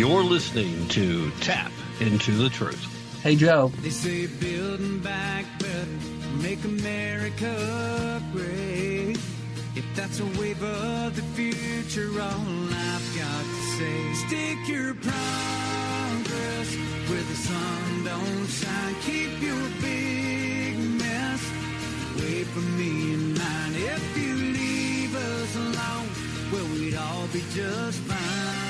You're listening to Tap into the Truth. Hey, Joe. They say building back better, make America great. If that's a wave of the future, all I've got to say, stick your progress where the sun don't shine. Keep your big mess away from me and mine. If you leave us alone, well, we'd all be just fine.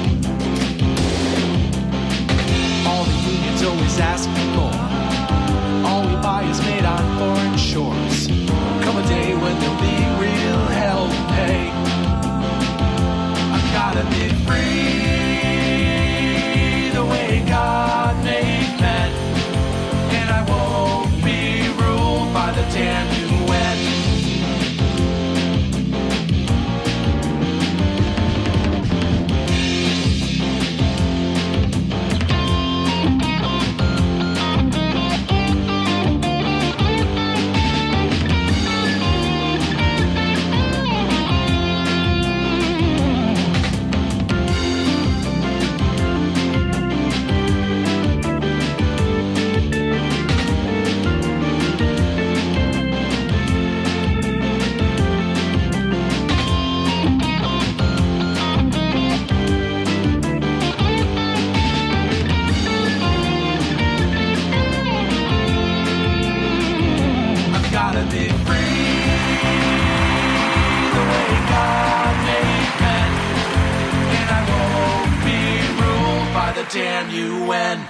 The always ask for more. All we buy is made on foreign shores. Come a day when there'll be real hell to pay. I've gotta be free the way God made men. And I won't be ruled by the damn damn UN.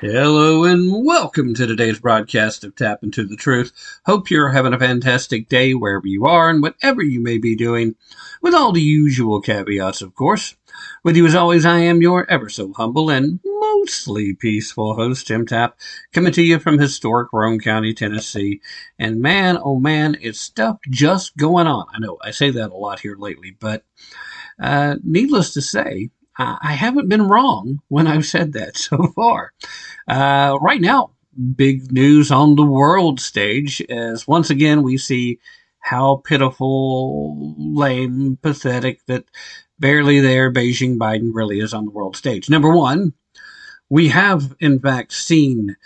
Hello and welcome to today's broadcast of Tap into the Truth. Hope you're having a fantastic day wherever you are and whatever you may be doing, with all the usual caveats, of course. With you as always, I am your ever so humble and mostly peaceful host, Tim Tap, coming to you from historic Roane County, Tennessee. And man, oh man, it's stuff just going on. I know I say that a lot here lately, but uh, needless to say, I I haven't been wrong when I've said that so far. Uh, right now, big news on the world stage as once again we see how pitiful, lame, pathetic that barely there Beijing Biden really is on the world stage. Number one, we have in fact seen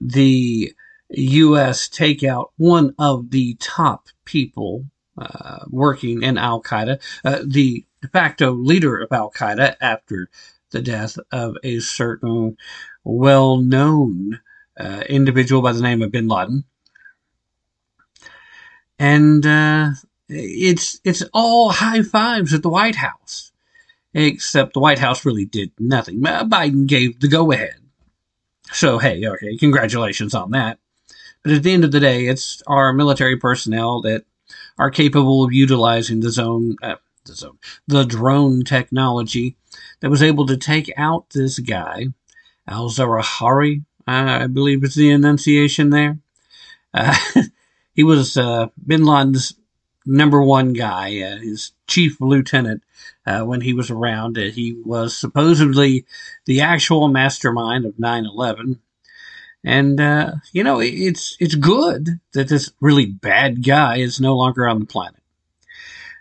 the U.S. take out one of the top people uh, working in Al Qaeda, uh, the de facto leader of Al Qaeda after the death of a certain well known uh, individual by the name of bin Laden. And uh, it's it's all high fives at the White House, except the White House really did nothing. Biden gave the go ahead. So hey, okay, congratulations on that. But at the end of the day, it's our military personnel that are capable of utilizing the zone, uh, the zone, the drone technology that was able to take out this guy, Al Zawahiri, I believe is the enunciation there. Uh, he was uh, Bin Laden's number one guy, uh, his chief lieutenant uh, when he was around. Uh, he was supposedly the actual mastermind of 9 11. And uh, you know, it's it's good that this really bad guy is no longer on the planet.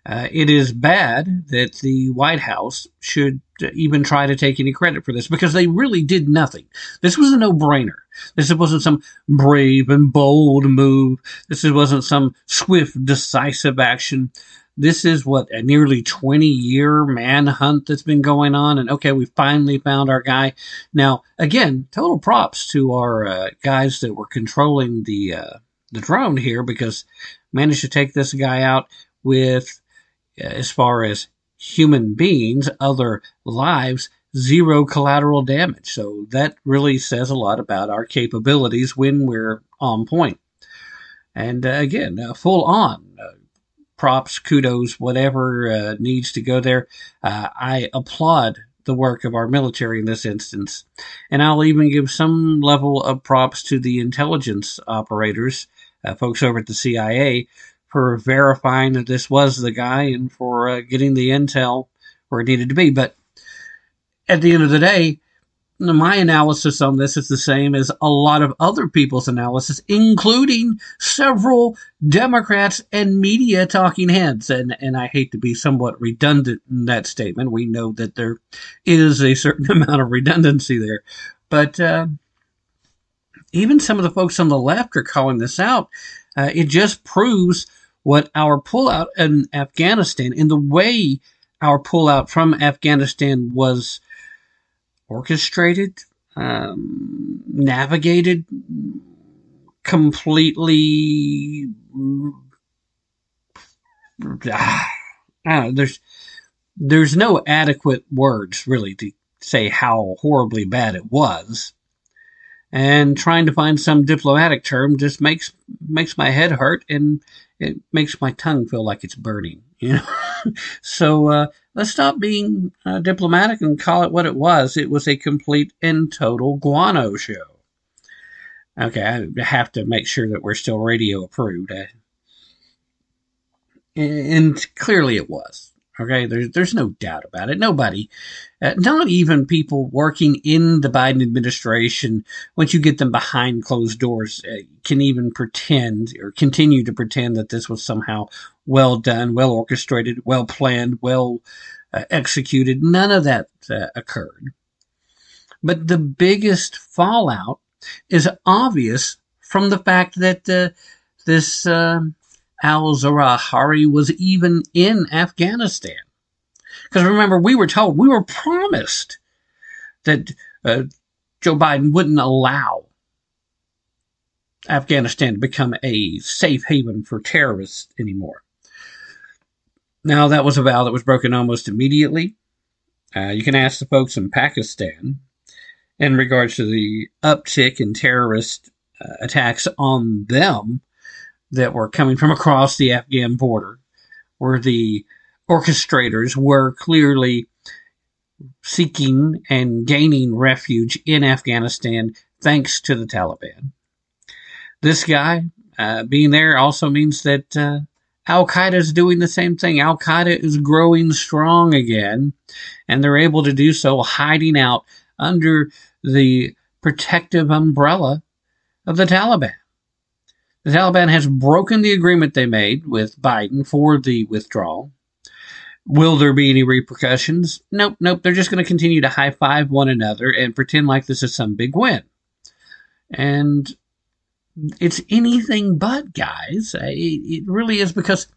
Uh, it is bad that the White House should even try to take any credit for this because they really did nothing. This was a no brainer. This wasn't some brave and bold move. This wasn't some swift, decisive action. This is what a nearly 20 year manhunt that's been going on. And okay, we finally found our guy. Now, again, total props to our uh, guys that were controlling the, uh, the drone here because managed to take this guy out with, uh, as far as human beings, other lives, zero collateral damage. So that really says a lot about our capabilities when we're on point. And uh, again, uh, full on uh, props, kudos, whatever uh, needs to go there. Uh, I applaud the work of our military in this instance. And I'll even give some level of props to the intelligence operators, uh, folks over at the CIA, for verifying that this was the guy and for uh, getting the intel where it needed to be. But at the end of the day, my analysis on this is the same as a lot of other people's analysis, including several Democrats and media talking heads. And, and I hate to be somewhat redundant in that statement. We know that there is a certain amount of redundancy there. But uh, even some of the folks on the left are calling this out. Uh, it just proves what our pullout in Afghanistan and the way our pullout from Afghanistan was orchestrated, um, navigated, completely. Don't know, there's there's no adequate words really to say how horribly bad it was and trying to find some diplomatic term just makes makes my head hurt and it makes my tongue feel like it's burning you know? So uh, let's stop being uh, diplomatic and call it what it was. It was a complete and total guano show. Okay i have to make sure that we're still radio approved. Uh, and clearly it was Okay, there's there's no doubt about it. Nobody, uh, not even people working in the Biden administration, once you get them behind closed doors, uh, can even pretend or continue to pretend that this was somehow well done, well orchestrated, well planned, well uh, executed. None of that uh, occurred. But the biggest fallout is obvious from the fact that uh, this uh, al Zawahiri was even in Afghanistan. Because remember, we were told, we were promised that uh, Joe Biden wouldn't allow Afghanistan to become a safe haven for terrorists anymore. Now, that was a vow that was broken almost immediately. Uh, you can ask the folks in Pakistan in regards to the uptick in terrorist uh, attacks on them that were coming from across the Afghan border, where the orchestrators were clearly seeking and gaining refuge in Afghanistan thanks to the Taliban. This guy uh, being there also means that uh, Al Qaeda is doing the same thing. Al Qaeda is growing strong again, and they're able to do so hiding out under the protective umbrella of the Taliban. The Taliban has broken the agreement they made with Biden for the withdrawal. Will there be any repercussions? Nope, nope. They're just going to continue to high five one another and pretend like this is some big win. And it's anything but, guys. It, really is because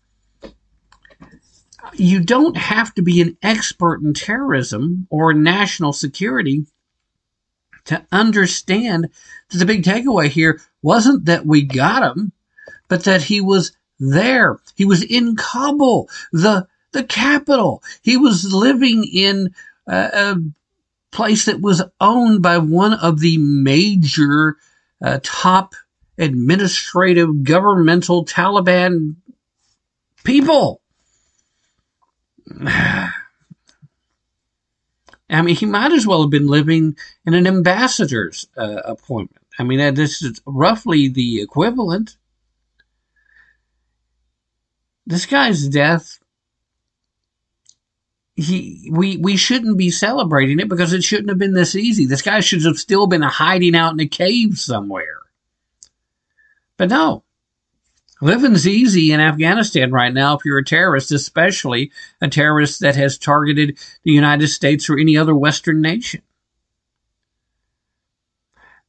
you don't have to be an expert in terrorism or national security to understand that the big takeaway here wasn't that we got him, but that he was there. He was in Kabul, the the capital. He was living in a, a place that was owned by one of the major uh, top administrative governmental Taliban people. I mean, he might as well have been living in an ambassador's uh, appointment. I mean, uh, this is roughly the equivalent. This guy's death he we we shouldn't be celebrating it because it shouldn't have been this easy. This guy should have still been hiding out in a cave somewhere. But no. living's easy in Afghanistan right now if you're a terrorist, especially a terrorist that has targeted the United States or any other Western nation.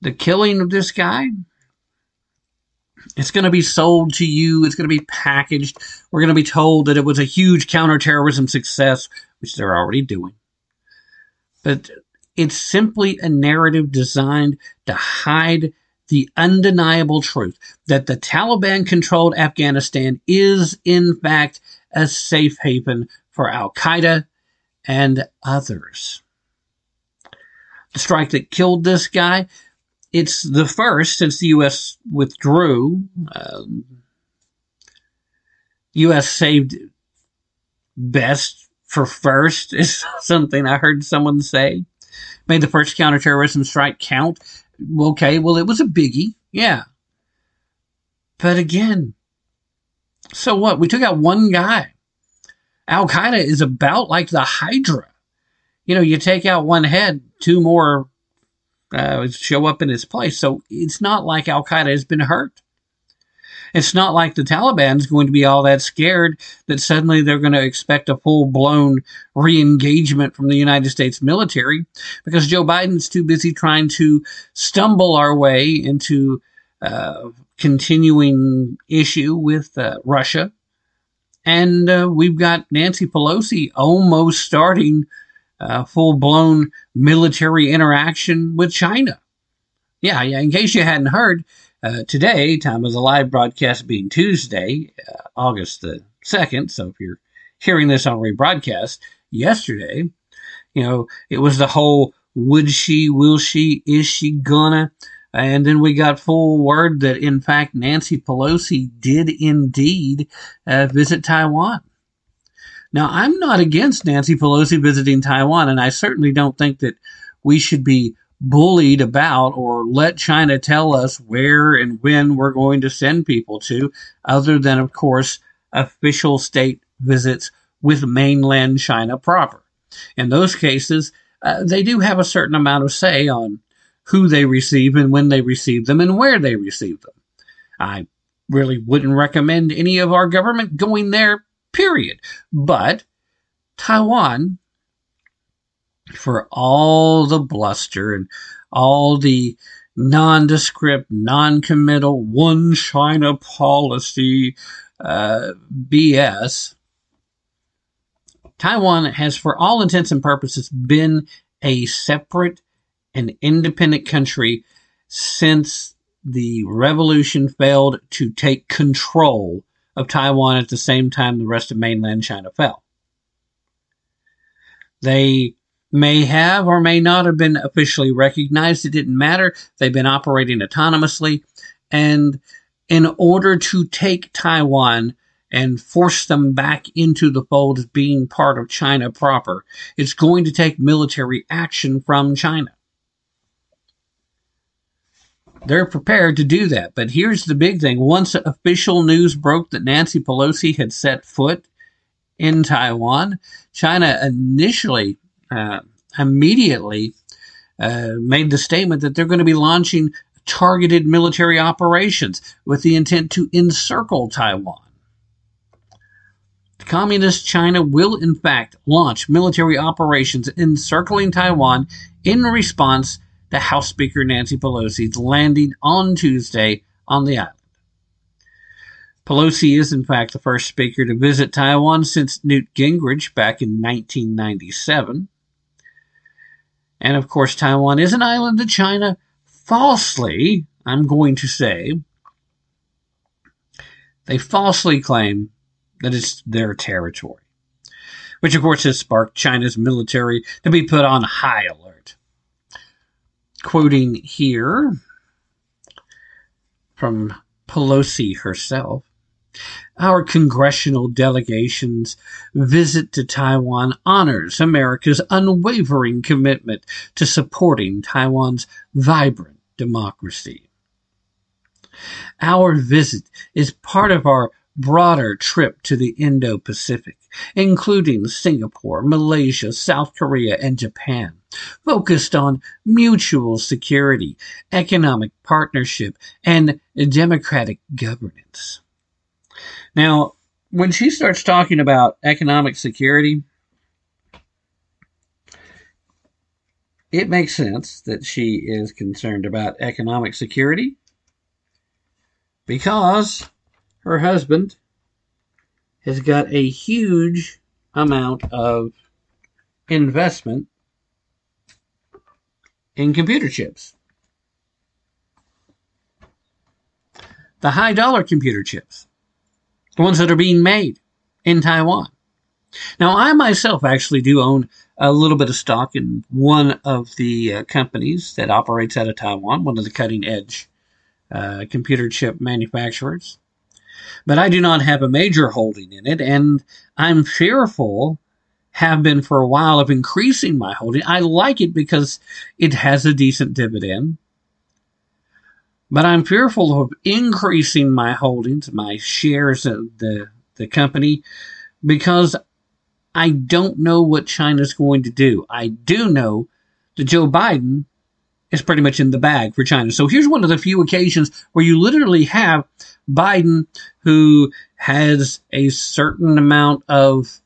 The killing of this guy, it's going to be sold to you. It's going to be packaged. We're going to be told that it was a huge counterterrorism success, which they're already doing. But it's simply a narrative designed to hide the undeniable truth that the Taliban controlled Afghanistan is, in fact, a safe haven for Al Qaeda and others. The strike that killed this guy, it's the first since the U.S. withdrew. Um, U.S. saved best for first is something I heard someone say. Made the first counterterrorism strike count okay, well, it was a biggie. Yeah. But again, so what? We took out one guy. Al Qaeda is about like the Hydra. You know, you take out one head, two more uh, show up in its place. So it's not like Al Qaeda has been hurt. It's not like the Taliban's going to be all that scared that suddenly they're going to expect a full blown re engagement from the United States military because Joe Biden's too busy trying to stumble our way into uh, continuing issue with uh, Russia. And uh, we've got Nancy Pelosi almost starting uh, full blown military interaction with China. Yeah, yeah, in case you hadn't heard, uh, today, time of the live broadcast being Tuesday, uh, August the 2nd. So if you're hearing this on rebroadcast, yesterday, you know, it was the whole would she, will she, is she gonna? And then we got full word that, in fact, Nancy Pelosi did indeed uh, visit Taiwan. Now, I'm not against Nancy Pelosi visiting Taiwan, and I certainly don't think that we should be bullied about or let China tell us where and when we're going to send people to, other than, of course, official state visits with mainland China proper. In those cases, uh, they do have a certain amount of say on who they receive and when they receive them and where they receive them. I really wouldn't recommend any of our government going there, period. But Taiwan for all the bluster and all the nondescript, non-committal, one China policy uh, BS. Taiwan has, for all intents and purposes, been a separate and independent country since the revolution failed to take control of Taiwan at the same time the rest of mainland China fell. They may have or may not have been officially recognized. It didn't matter. They've been operating autonomously. And in order to take Taiwan and force them back into the fold as being part of China proper, it's going to take military action from China. They're prepared to do that. But here's the big thing. Once official news broke that Nancy Pelosi had set foot in Taiwan, China initially uh, immediately uh, made the statement that they're going to be launching targeted military operations with the intent to encircle Taiwan. Communist China will, in fact, launch military operations encircling Taiwan in response to House Speaker Nancy Pelosi's landing on Tuesday on the island. Pelosi is, in fact, the first speaker to visit Taiwan since Newt Gingrich back in 1997. And of course, Taiwan is an island of China falsely, I'm going to say, they falsely claim that it's their territory, which of course has sparked China's military to be put on high alert. Quoting here from Pelosi herself. Our congressional delegation's visit to Taiwan honors America's unwavering commitment to supporting Taiwan's vibrant democracy. Our visit is part of our broader trip to the Indo Pacific, including Singapore, Malaysia, South Korea, and Japan, focused on mutual security, economic partnership, and democratic governance. Now, when she starts talking about economic security, it makes sense that she is concerned about economic security because her husband has got a huge amount of investment in computer chips. The high dollar computer chips, the ones that are being made in Taiwan. Now, I myself actually do own a little bit of stock in one of the uh, companies that operates out of Taiwan, one of the cutting edge uh, computer chip manufacturers. But I do not have a major holding in it, and I'm fearful, have been for a while, of increasing my holding. I like it because it has a decent dividend. But I'm fearful of increasing my holdings, my shares of the, the company, because I don't know what China's going to do. I do know that Joe Biden is pretty much in the bag for China. So here's one of the few occasions where you literally have Biden who has a certain amount of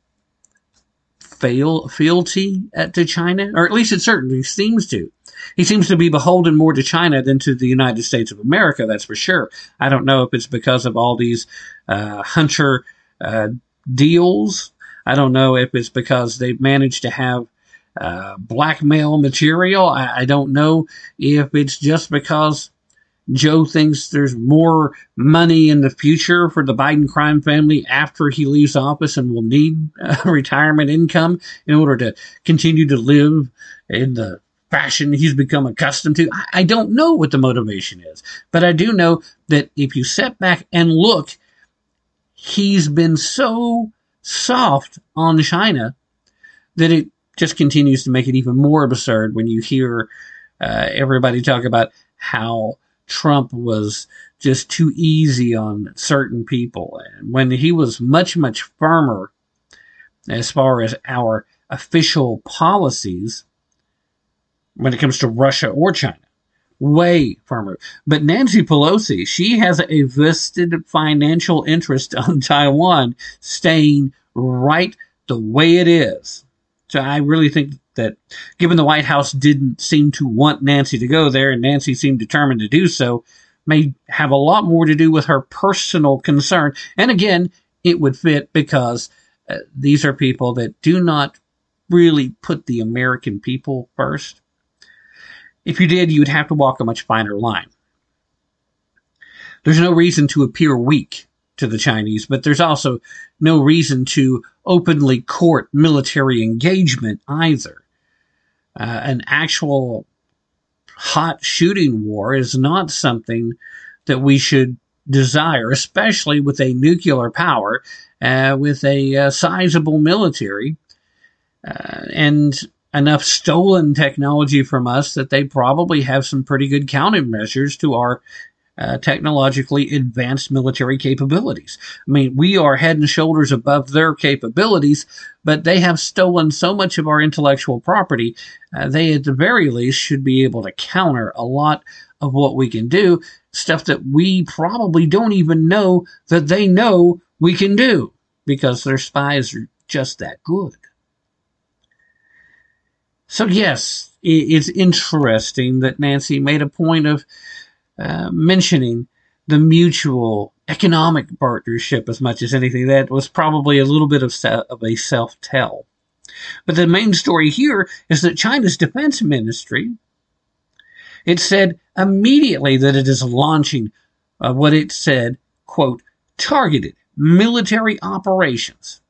fail fealty to China, or at least it certainly seems to. He seems to be beholden more to China than to the United States of America, that's for sure. I don't know if it's because of all these uh, Hunter uh, deals I don't know if it's because they've managed to have uh, blackmail material. I, I don't know if it's just because Joe thinks there's more money in the future for the Biden crime family after he leaves office and will need uh, retirement income in order to continue to live in the fashion he's become accustomed to. I, don't know what the motivation is, but I do know that if you step back and look, he's been so soft on China that it just continues to make it even more absurd when you hear uh, everybody talk about how Trump was just too easy on certain people. And when he was much, much firmer as far as our official policies when it comes to Russia or China. Way firmer. But Nancy Pelosi, she has a vested financial interest on Taiwan staying right the way it is. So I really think that given the White House didn't seem to want Nancy to go there and Nancy seemed determined to do so, may have a lot more to do with her personal concern. And again, it would fit because uh, these are people that do not really put the American people first. If you did, you would have to walk a much finer line. There's no reason to appear weak to the Chinese, but there's also no reason to openly court military engagement either. Uh, an actual hot shooting war is not something that we should desire, especially with a nuclear power, uh, with a uh, sizable military, uh, and enough stolen technology from us that they probably have some pretty good countermeasures to our uh, technologically advanced military capabilities. I mean, we are head and shoulders above their capabilities, but they have stolen so much of our intellectual property. Uh, they, at the very least, should be able to counter a lot of what we can do, stuff that we probably don't even know that they know we can do because their spies are just that good. So, yes, it's interesting that Nancy made a point of uh, mentioning the mutual economic partnership as much as anything. That was probably a little bit of, of a self tell. But the main story here is that China's defense ministry it said immediately that it is launching uh, what it said, quote, targeted military operations.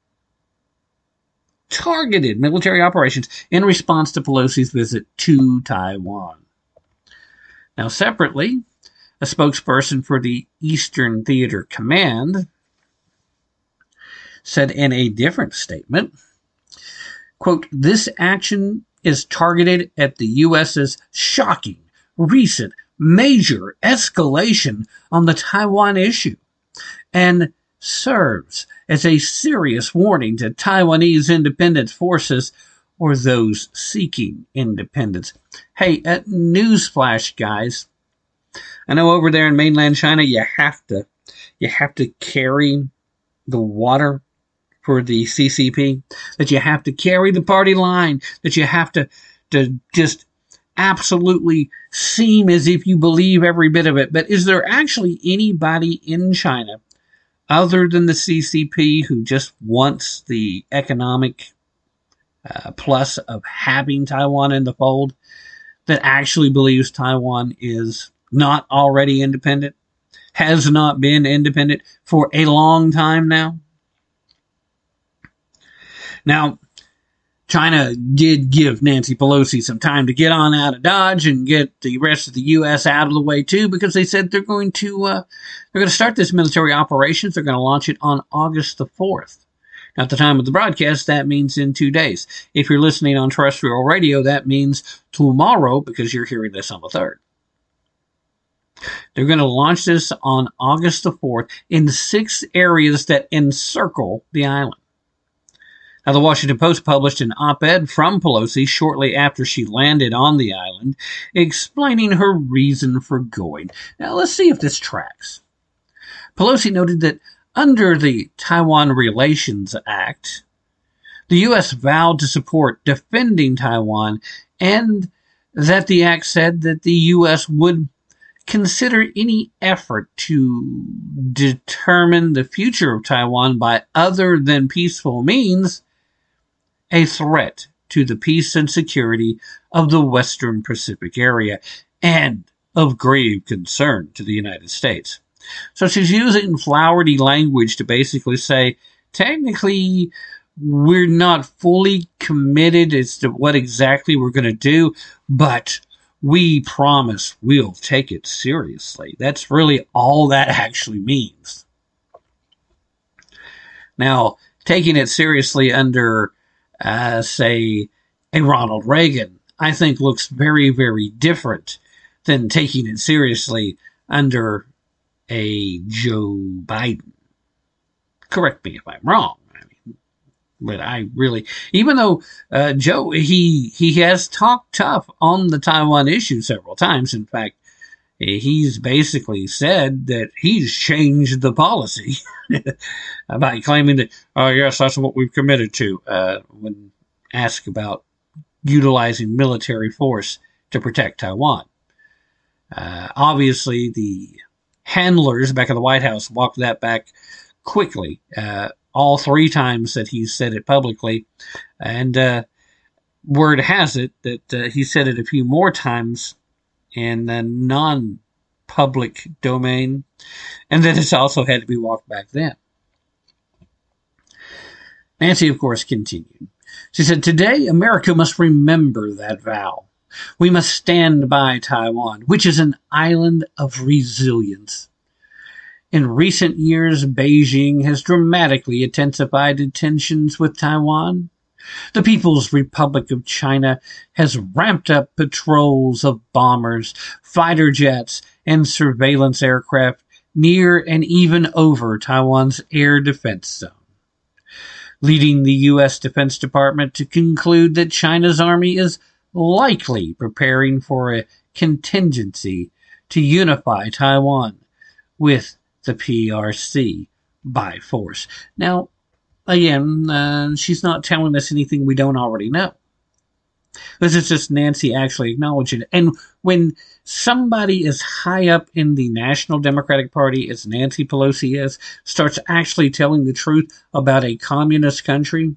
Targeted military operations in response to Pelosi's visit to Taiwan. Now, separately, a spokesperson for the Eastern Theater Command, said in a different statement, quote, this action is targeted at the U.S.'s shocking, recent, major escalation on the Taiwan issue and serves as a serious warning to Taiwanese independence forces or those seeking independence. Hey, uh, newsflash, guys. I know over there in mainland China, you have to, you have to carry the water for the CCP, that you have to carry the party line, that you have to, to just absolutely seem as if you believe every bit of it. But is there actually anybody in China other than the CCP who just wants the economic uh, plus of having Taiwan in the fold that actually believes Taiwan is not already independent, has not been independent for a long time now? Now, China did give Nancy Pelosi some time to get on out of Dodge and get the rest of the U.S. out of the way too, because they said they're going to uh, they're going to start this military operations. They're going to launch it on August the fourth. At the time of the broadcast, that means in two days. If you're listening on terrestrial radio, that means tomorrow because you're hearing this on the third. They're going to launch this on August the 4th in six areas that encircle the island. Now, the Washington Post published an op ed from Pelosi shortly after she landed on the island, explaining her reason for going. Now, let's see if this tracks. Pelosi noted that under the Taiwan Relations Act, the U.S. vowed to support defending Taiwan and that the act said that the U.S. would consider any effort to determine the future of Taiwan by other than peaceful means a threat to the peace and security of the Western Pacific area and of grave concern to the United States. So she's using flowery language to basically say, technically, we're not fully committed as to what exactly we're going to do, but we promise we'll take it seriously. That's really all that actually means. Now, taking it seriously under uh, say, a Ronald Reagan, I think looks very, very different than taking it seriously under a Joe Biden. Correct me if I'm wrong. But I really, even though uh, Joe, he he has talked tough on the Taiwan issue several times. In fact, he's basically said that he's changed the policy by claiming that, oh, yes, that's what we've committed to uh, when asked about utilizing military force to protect Taiwan. Uh, obviously, the handlers back in the White House walked that back quickly, uh, all three times that he said it publicly. And uh, word has it that uh, he said it a few more times in the non public domain, and that it's also had to be walked back then. Nancy, of course, continued. She said, Today, America must remember that vow. We must stand by Taiwan, which is an island of resilience. In recent years, Beijing has dramatically intensified tensions with Taiwan. The People's Republic of China has ramped up patrols of bombers, fighter jets, and surveillance aircraft near and even over Taiwan's air defense zone, leading the U.S. Defense Department to conclude that China's army is likely preparing for a contingency to unify Taiwan with the PRC by force. Now, again, uh, she's not telling us anything we don't already know. This is just Nancy actually acknowledging it. And when somebody as high up in the National Democratic Party as Nancy Pelosi is starts actually telling the truth about a communist country,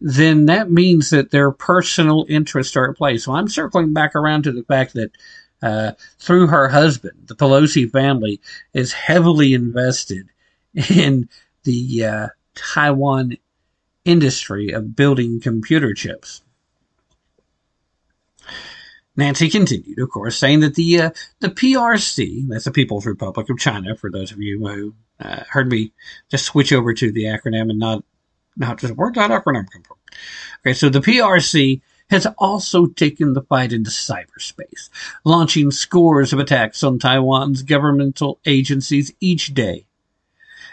then that means that their personal interests are at play. So I'm circling back around to the fact that uh, through her husband, the Pelosi family is heavily invested in the uh, Taiwan industry of building computer chips. Nancy continued, of course, saying that the uh, the PRC, that's the People's Republic of China, for those of you who uh, heard me just switch over to the acronym and not not just where'd that acronym come from? Okay, so the PRC has also taken the fight into cyberspace, launching scores of attacks on Taiwan's governmental agencies each day.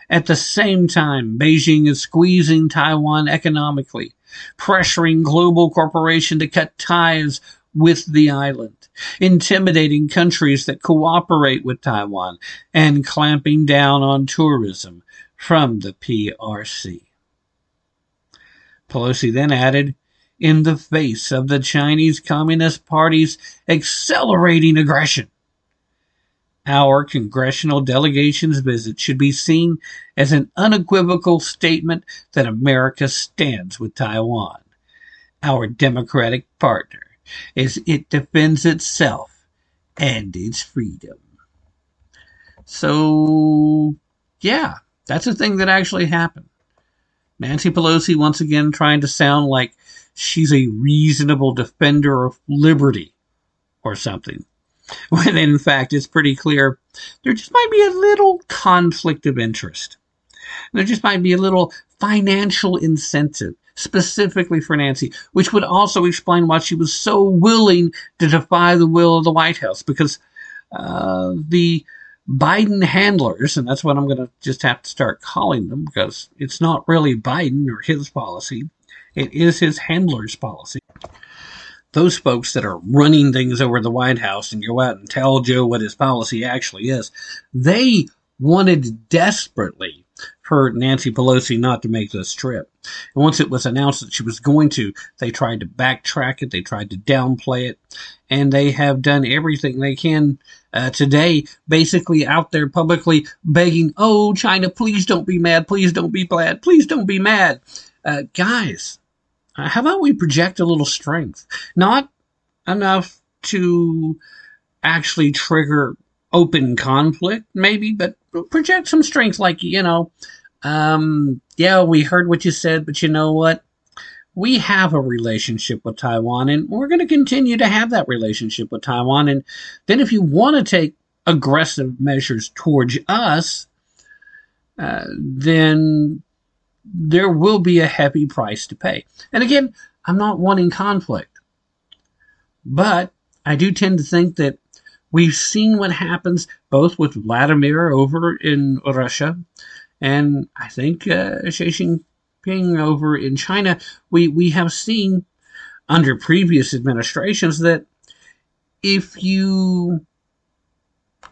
At the same time, Beijing is squeezing Taiwan economically, pressuring global corporations to cut ties with the island, intimidating countries that cooperate with Taiwan, and clamping down on tourism from the PRC. Pelosi then added, in the face of the Chinese Communist Party's accelerating aggression. Our congressional delegation's visit should be seen as an unequivocal statement that America stands with Taiwan, our democratic partner, as it defends itself and its freedom. So, yeah, that's a thing that actually happened. Nancy Pelosi once again trying to sound like she's a reasonable defender of liberty or something. When in fact it's pretty clear there just might be a little conflict of interest. There just might be a little financial incentive specifically for Nancy, which would also explain why she was so willing to defy the will of the White House because uh, the Biden handlers, and that's what I'm going to just have to start calling them because it's not really Biden or his policy. It is his handlers' policy. Those folks that are running things over the White House and go out and tell Joe what his policy actually is, they wanted desperately for Nancy Pelosi not to make this trip. And once it was announced that she was going to, they tried to backtrack it, they tried to downplay it, and they have done everything they can uh, today, basically out there publicly begging, "Oh, China, please don't be mad, please don't be bad, please don't be mad." Uh, guys, uh, how about we project a little strength? Not enough to actually trigger open conflict, maybe, but project some strength, like, you know, um, yeah, we heard what you said, but you know what? We have a relationship with Taiwan, and we're going to continue to have that relationship with Taiwan. And then, if you want to take aggressive measures towards us, uh, then there will be a heavy price to pay. And again, I'm not wanting conflict, but I do tend to think that we've seen what happens both with Vladimir over in Russia and I think uh, Xi Jinping over in China. We, we have seen under previous administrations that if you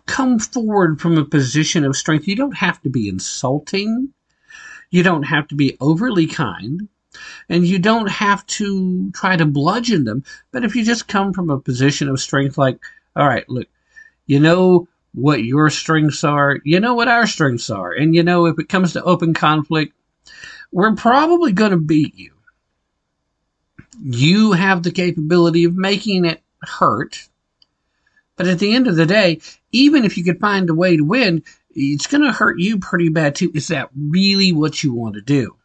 come forward from a position of strength, you don't have to be insulting you don't have to be overly kind. And you don't have to try to bludgeon them. But if you just come from a position of strength, like, all right, look, you know what your strengths are, you know what our strengths are. And you know, if it comes to open conflict, we're probably going to beat you. You have the capability of making it hurt. But at the end of the day, even if you could find a way to win, it's going to hurt you pretty bad too. Is that really what you want to do?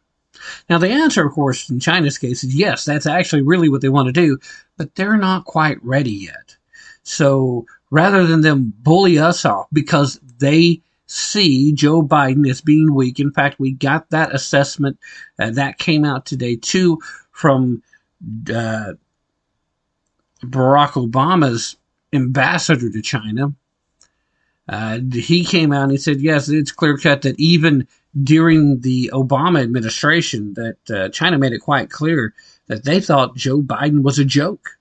Now, the answer, of course, in China's case is yes, that's actually really what they want to do, but they're not quite ready yet. So rather than them bully us off because they see Joe Biden as being weak, in fact, we got that assessment uh, that came out today too from uh, Barack Obama's ambassador to China, uh, he came out and he said, yes, it's clear cut that even during the Obama administration, that uh, China made it quite clear that they thought Joe Biden was a joke,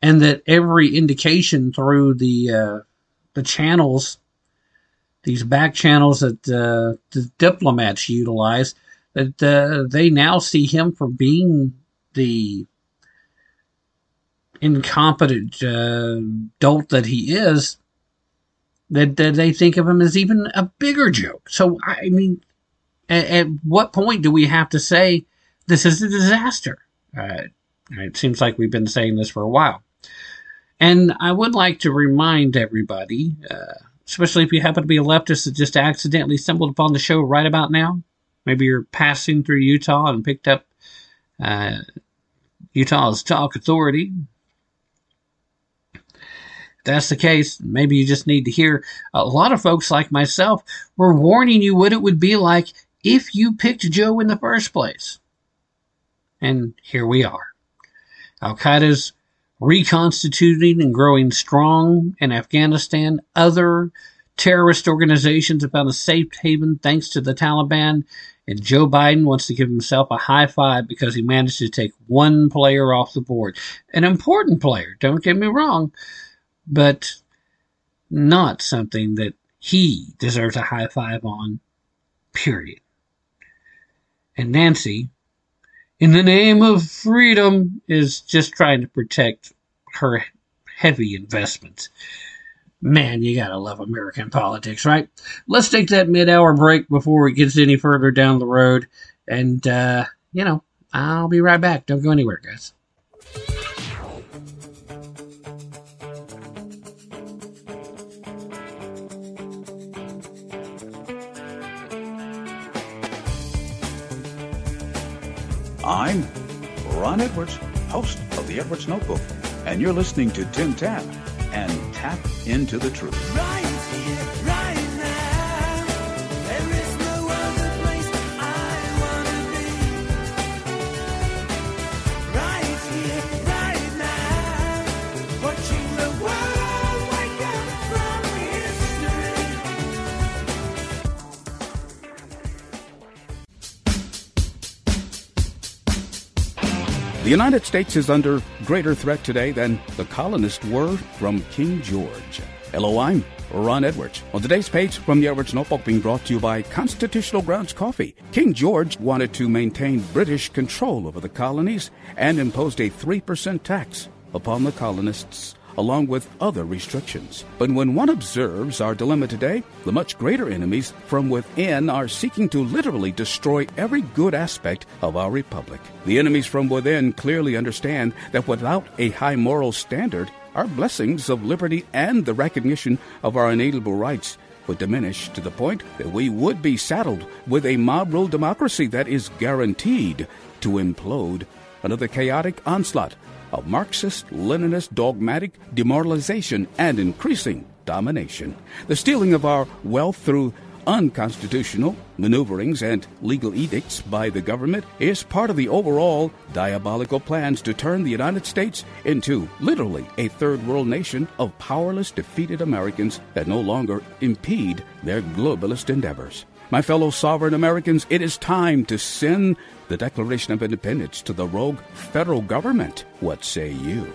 and that every indication through the uh, the channels, these back channels that uh, the diplomats utilize, that uh, they now see him for being the incompetent uh, dolt that he is that, that they think of him as even a bigger joke. So, I mean, at, at what point do we have to say this is a disaster? Uh, it seems like we've been saying this for a while. And I would like to remind everybody, uh, especially if you happen to be a leftist that just accidentally stumbled upon the show right about now. Maybe you're passing through Utah and picked up uh, Utah's Talk Authority, that's the case, maybe you just need to hear a lot of folks like myself were warning you what it would be like if you picked Joe in the first place. And here we are. Al Qaeda's reconstituting and growing strong in Afghanistan. Other terrorist organizations have found a safe haven thanks to the Taliban. And Joe Biden wants to give himself a high five because he managed to take one player off the board. An important player, don't get me wrong but not something that he deserves a high five on. Period. And Nancy, in the name of freedom, is just trying to protect her heavy investments. Man, you gotta love American politics, right? Let's take that mid hour break before it gets any further down the road. And, uh, you know, I'll be right back. Don't go anywhere, guys. I'm Ron Edwards, host of the Edwards Notebook, and you're listening to Tim Tapp and Tapp into the Truth. Right here, right The United States is under greater threat today than the colonists were from King George. Hello, I'm Ron Edwards. On today's page from the Edwards Notebook being brought to you by Constitutional Grounds Coffee. King George wanted to maintain British control over the colonies and imposed a 3% tax upon the colonists along with other restrictions. But when one observes our dilemma today, the much greater enemies from within are seeking to literally destroy every good aspect of our republic. The enemies from within clearly understand that without a high moral standard, our blessings of liberty and the recognition of our inalienable rights would diminish to the point that we would be saddled with a mob rule democracy that is guaranteed to implode another chaotic onslaught of Marxist, Leninist, dogmatic demoralization and increasing domination. The stealing of our wealth through unconstitutional maneuverings and legal edicts by the government is part of the overall diabolical plans to turn the United States into literally a third world nation of powerless, defeated Americans that no longer impede their globalist endeavors. My fellow sovereign Americans, it is time to send the Declaration of Independence to the rogue federal government. What say you?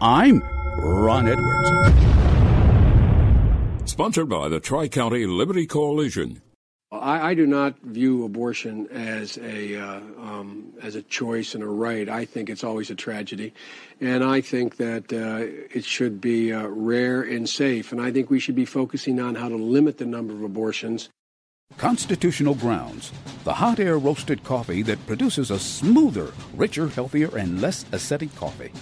I'm Ron Edwards. Sponsored by the Tri County Liberty Coalition. I, I do not view abortion as a uh, um, as a choice and a right. I think it's always a tragedy, and I think that uh, it should be uh, rare and safe. And I think we should be focusing on how to limit the number of abortions. Constitutional Grounds, the hot air roasted coffee that produces a smoother, richer, healthier, and less acidic coffee.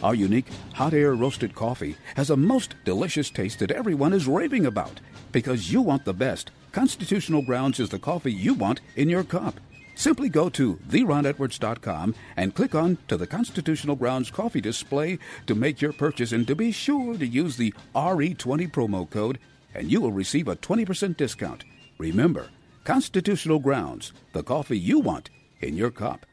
Our unique hot air roasted coffee has a most delicious taste that everyone is raving about. Because you want the best, Constitutional Grounds is the coffee you want in your cup. Simply go to theronedwards.com and click on to the Constitutional Grounds coffee display to make your purchase and to be sure to use the RE20 promo code and you will receive a 20% discount. Remember, Constitutional Grounds, the coffee you want in your cup.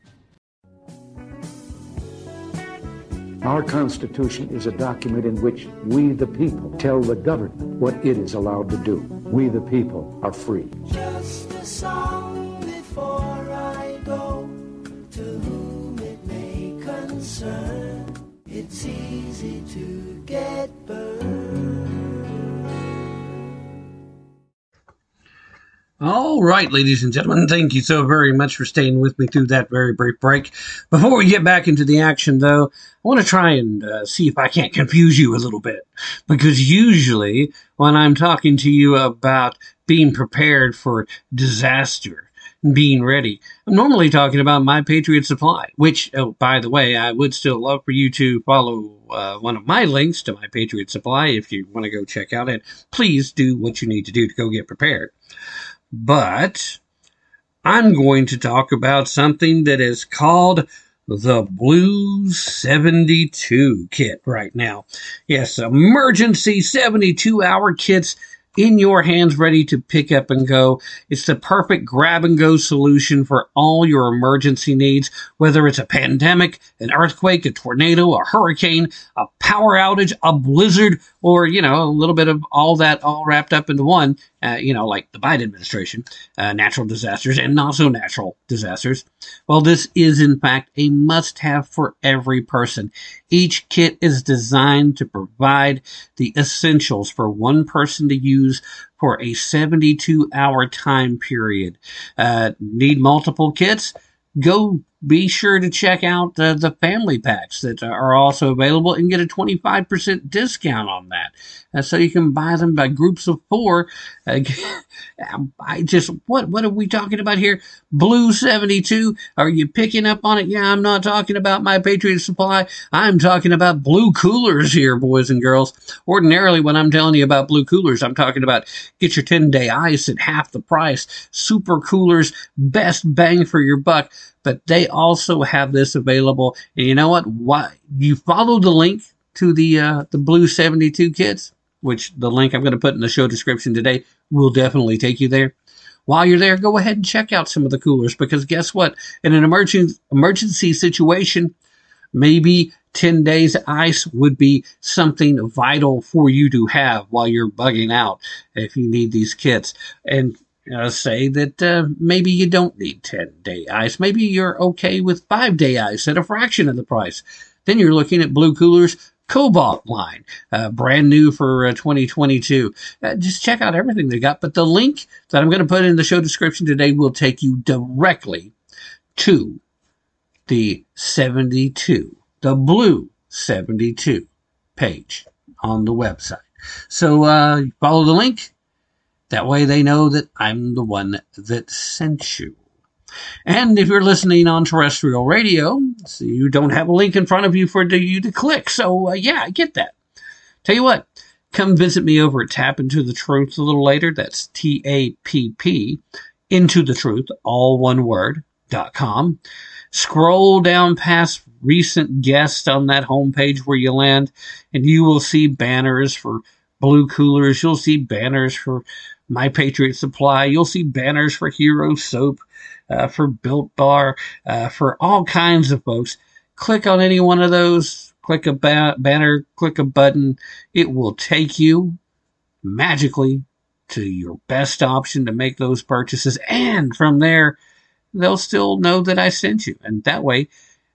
Our Constitution is a document in which we, the people, tell the government what it is allowed to do. We, the people, are free. Just a song before I go to whom it may concern. It's easy to get burned. All right, ladies and gentlemen, thank you so very much for staying with me through that very brief break. Before we get back into the action, though, I want to try and uh, see if I can't confuse you a little bit. Because usually, when I'm talking to you about being prepared for disaster being ready, I'm normally talking about My Patriot Supply, which, oh, by the way, I would still love for you to follow uh, one of my links to My Patriot Supply if you want to go check out it. Please do what you need to do to go get prepared. But I'm going to talk about something that is called the Blue 72 kit right now. Yes, emergency 72 hour kits in your hands ready to pick up and go. It's the perfect grab and go solution for all your emergency needs, whether it's a pandemic, an earthquake, a tornado, a hurricane, a power outage, a blizzard, or, you know, a little bit of all that all wrapped up into one, uh, you know, like the Biden administration, uh, natural disasters and not so natural disasters. Well, this is in fact a must have for every person. Each kit is designed to provide the essentials for one person to use for a 72 hour time period. Uh, need multiple kits? Go be sure to check out the, the family packs that are also available and get a 25% discount on that. Uh, so you can buy them by groups of four. Uh, I just, what, what are we talking about here? Blue 72. Are you picking up on it? Yeah, I'm not talking about my Patriot Supply. I'm talking about blue coolers here, boys and girls. Ordinarily, when I'm telling you about blue coolers, I'm talking about get your 10 day ice at half the price. Super coolers, best bang for your buck but they also have this available. And you know what? Why you follow the link to the uh, the Blue 72 kits, which the link I'm going to put in the show description today will definitely take you there. While you're there, go ahead and check out some of the coolers because guess what? In an emergency emergency situation, maybe 10 days ice would be something vital for you to have while you're bugging out if you need these kits. And uh, say that uh, maybe you don't need 10 day ice. Maybe you're okay with five day ice at a fraction of the price. Then you're looking at Blue Cooler's Cobalt line, uh, brand new for uh, 2022. Uh, just check out everything they got. But the link that I'm going to put in the show description today will take you directly to the 72, the Blue 72 page on the website. So uh, follow the link that way they know that I'm the one that sent you. And if you're listening on terrestrial radio, so you don't have a link in front of you for you to click. So uh, yeah, I get that. Tell you what, come visit me over at Tapp Into the Truth a little later. That's T A P P into the truth, all one word, dot com. Scroll down past recent guests on that homepage where you land, and you will see banners for blue coolers. You'll see banners for my Patriot Supply. You'll see banners for Hero Soap, uh, for Built Bar, uh, for all kinds of folks. Click on any one of those, click a ba- banner, click a button. It will take you magically to your best option to make those purchases. And from there, they'll still know that I sent you. And that way,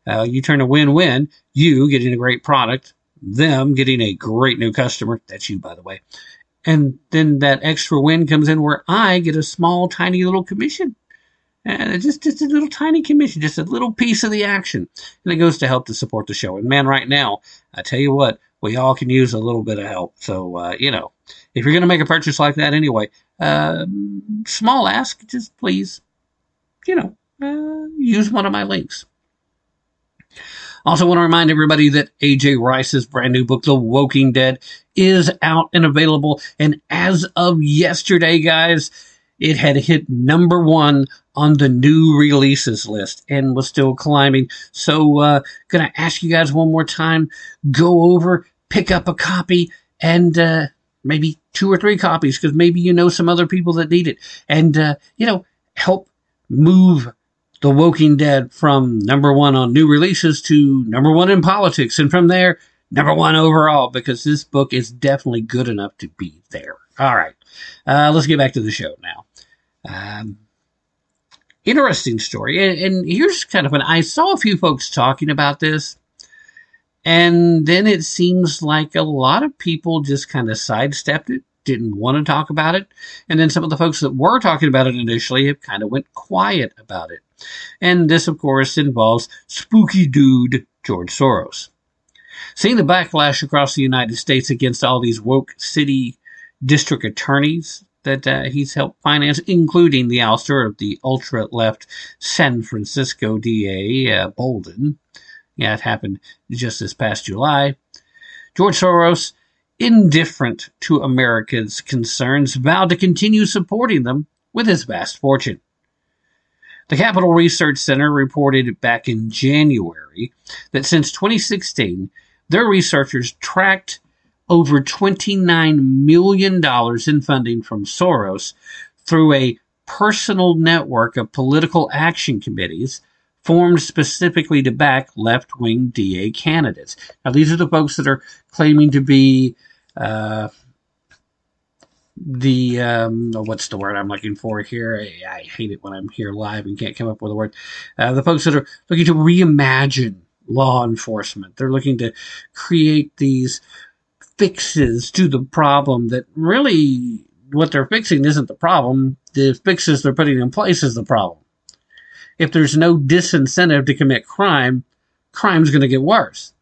uh, you turn a win-win. You getting a great product, them getting a great new customer. That's you, by the way and then that extra win comes in where I get a small, tiny little commission. And just, just a little tiny commission, just a little piece of the action. And it goes to help to support the show. And man, right now, I tell you what, we all can use a little bit of help. So, uh, you know, if you're going to make a purchase like that anyway, uh, small ask, just please, you know, uh, use one of my links. Also, want to remind everybody that AJ Rice's brand new book, The Woking Dead, is out and available. And as of yesterday, guys, it had hit number one on the new releases list and was still climbing. So, uh, gonna ask you guys one more time, go over, pick up a copy and, uh, maybe two or three copies because maybe you know some other people that need it and, uh, you know, help move the Woking Dead from number one on new releases to number one in politics, and from there, number one overall, because this book is definitely good enough to be there. All right, uh, let's get back to the show now. Um, interesting story, and, and here's kind of an I saw a few folks talking about this, and then it seems like a lot of people just kind of sidestepped it didn't want to talk about it. And then some of the folks that were talking about it initially have kind of went quiet about it. And this, of course, involves spooky dude George Soros. Seeing the backlash across the United States against all these woke city district attorneys that uh, he's helped finance, including the ouster of the ultra left San Francisco DA uh, Bolden. Yeah, it happened just this past July. George Soros indifferent to Americans' concerns, vowed to continue supporting them with his vast fortune. The Capital Research Center reported back in January that since 2016, their researchers tracked over $29 million in funding from Soros through a personal network of political action committees formed specifically to back left wing DA candidates. Now, these are the folks that are claiming to be uh, the um, oh, what's the word I'm looking for here? I, I, hate it when I'm here live and can't come up with a word. Uh, the folks that are looking to reimagine law enforcement, they're looking to create these fixes to the problem that really what they're fixing isn't the problem. The fixes they're putting in place is the problem. If there's no disincentive to commit crime, crime's going to get worse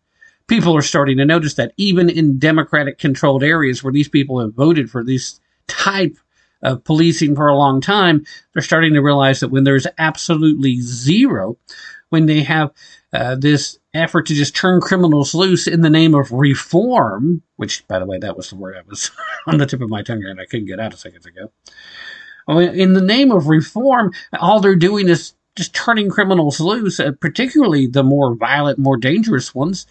people are starting to notice that even in democratic controlled areas where these people have voted for these type of policing for a long time, they're starting to realize that when there's absolutely zero, when they have uh, this effort to just turn criminals loose in the name of reform, which, by the way, that was the word I was on the tip of my tongue and I couldn't get out a second ago. In the name of reform, all they're doing is just turning criminals loose, uh, particularly the more violent, more dangerous ones.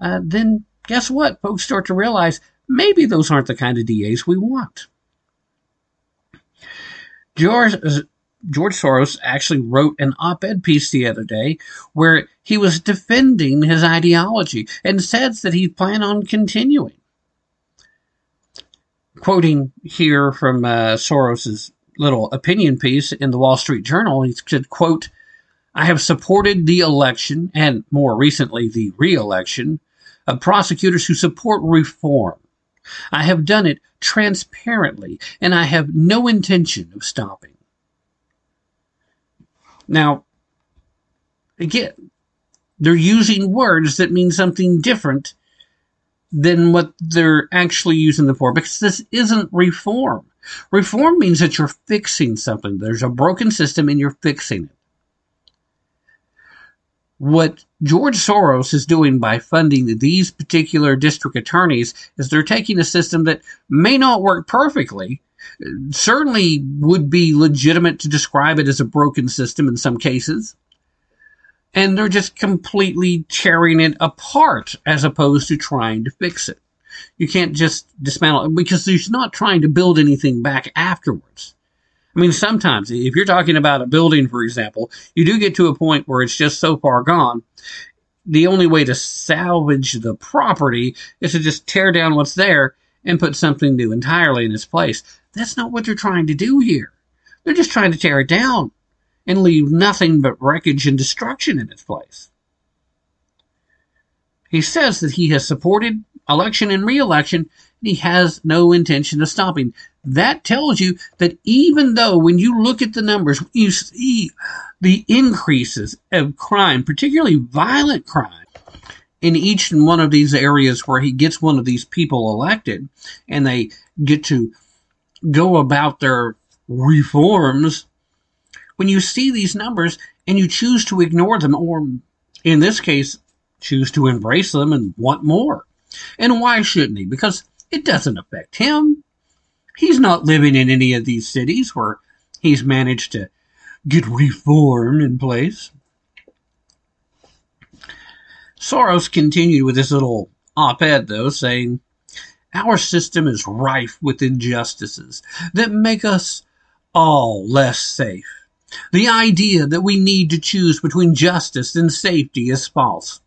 Uh, then guess what? Folks start to realize maybe those aren't the kind of DAs we want. George, George Soros actually wrote an op ed piece the other day where he was defending his ideology and says that he planned on continuing. Quoting here from uh, Soros's little opinion piece in the Wall Street Journal, he said, quote, I have supported the election and more recently the re-election of prosecutors who support reform. I have done it transparently, and I have no intention of stopping. Now, again, they're using words that mean something different than what they're actually using them for because this isn't reform. Reform means that you're fixing something. There's a broken system and you're fixing it what George Soros is doing by funding these particular district attorneys is they're taking a system that may not work perfectly, certainly would be legitimate to describe it as a broken system in some cases, and they're just completely tearing it apart as opposed to trying to fix it. You can't just dismantle it because he's not trying to build anything back afterwards. I mean, sometimes if you're talking about a building, for example, you do get to a point where it's just so far gone. The only way to salvage the property is to just tear down what's there and put something new entirely in its place. That's not what they're trying to do here. They're just trying to tear it down and leave nothing but wreckage and destruction in its place. He says that he has supported election and re-election he has no intention of stopping. That tells you that even though when you look at the numbers, you see the increases of crime, particularly violent crime, in each and one of these areas where he gets one of these people elected and they get to go about their reforms, when you see these numbers and you choose to ignore them, or in this case, choose to embrace them and want more. And why shouldn't he? Because it doesn't affect him. He's not living in any of these cities where he's managed to get reform in place. Soros continued with this little op ed, though, saying, Our system is rife with injustices that make us all less safe. The idea that we need to choose between justice and safety is false.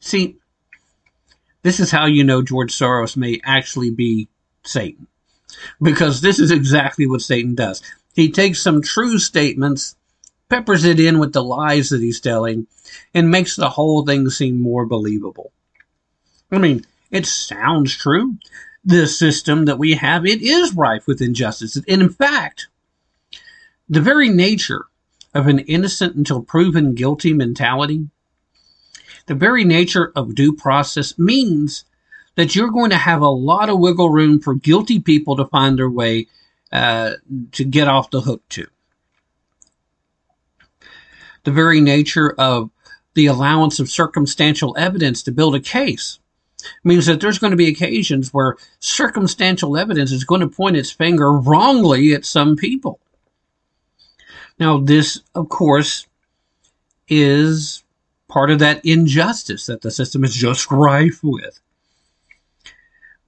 See, this is how you know George Soros may actually be Satan. Because this is exactly what Satan does. He takes some true statements, peppers it in with the lies that he's telling, and makes the whole thing seem more believable. I mean, it sounds true. The system that we have, it is rife with injustice. And in fact, the very nature of an innocent until proven guilty mentality the very nature of due process means that you're going to have a lot of wiggle room for guilty people to find their way uh, to get off the hook to. The very nature of the allowance of circumstantial evidence to build a case means that there's going to be occasions where circumstantial evidence is going to point its finger wrongly at some people. Now, this, of course, is part of that injustice that the system is just rife with.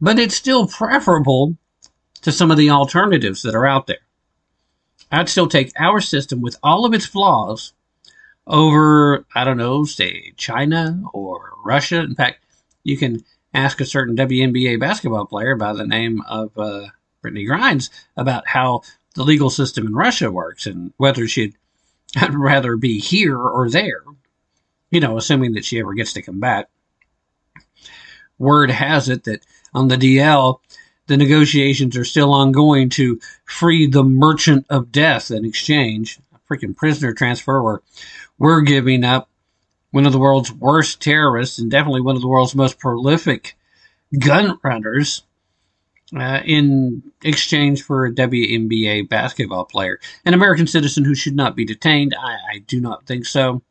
But it's still preferable to some of the alternatives that are out there. I'd still take our system with all of its flaws over, I don't know, say China or Russia. In fact, you can ask a certain WNBA basketball player by the name of uh, Brittney Griner about how the legal system in Russia works and whether she'd rather be here or there, you know, assuming that she ever gets to come back. Word has it that on the DL, the negotiations are still ongoing to free the merchant of death in exchange, a freaking prisoner transfer where we're giving up one of the world's worst terrorists and definitely one of the world's most prolific gun runners uh, in exchange for a WNBA basketball player, an American citizen who should not be detained. I, I do not think so.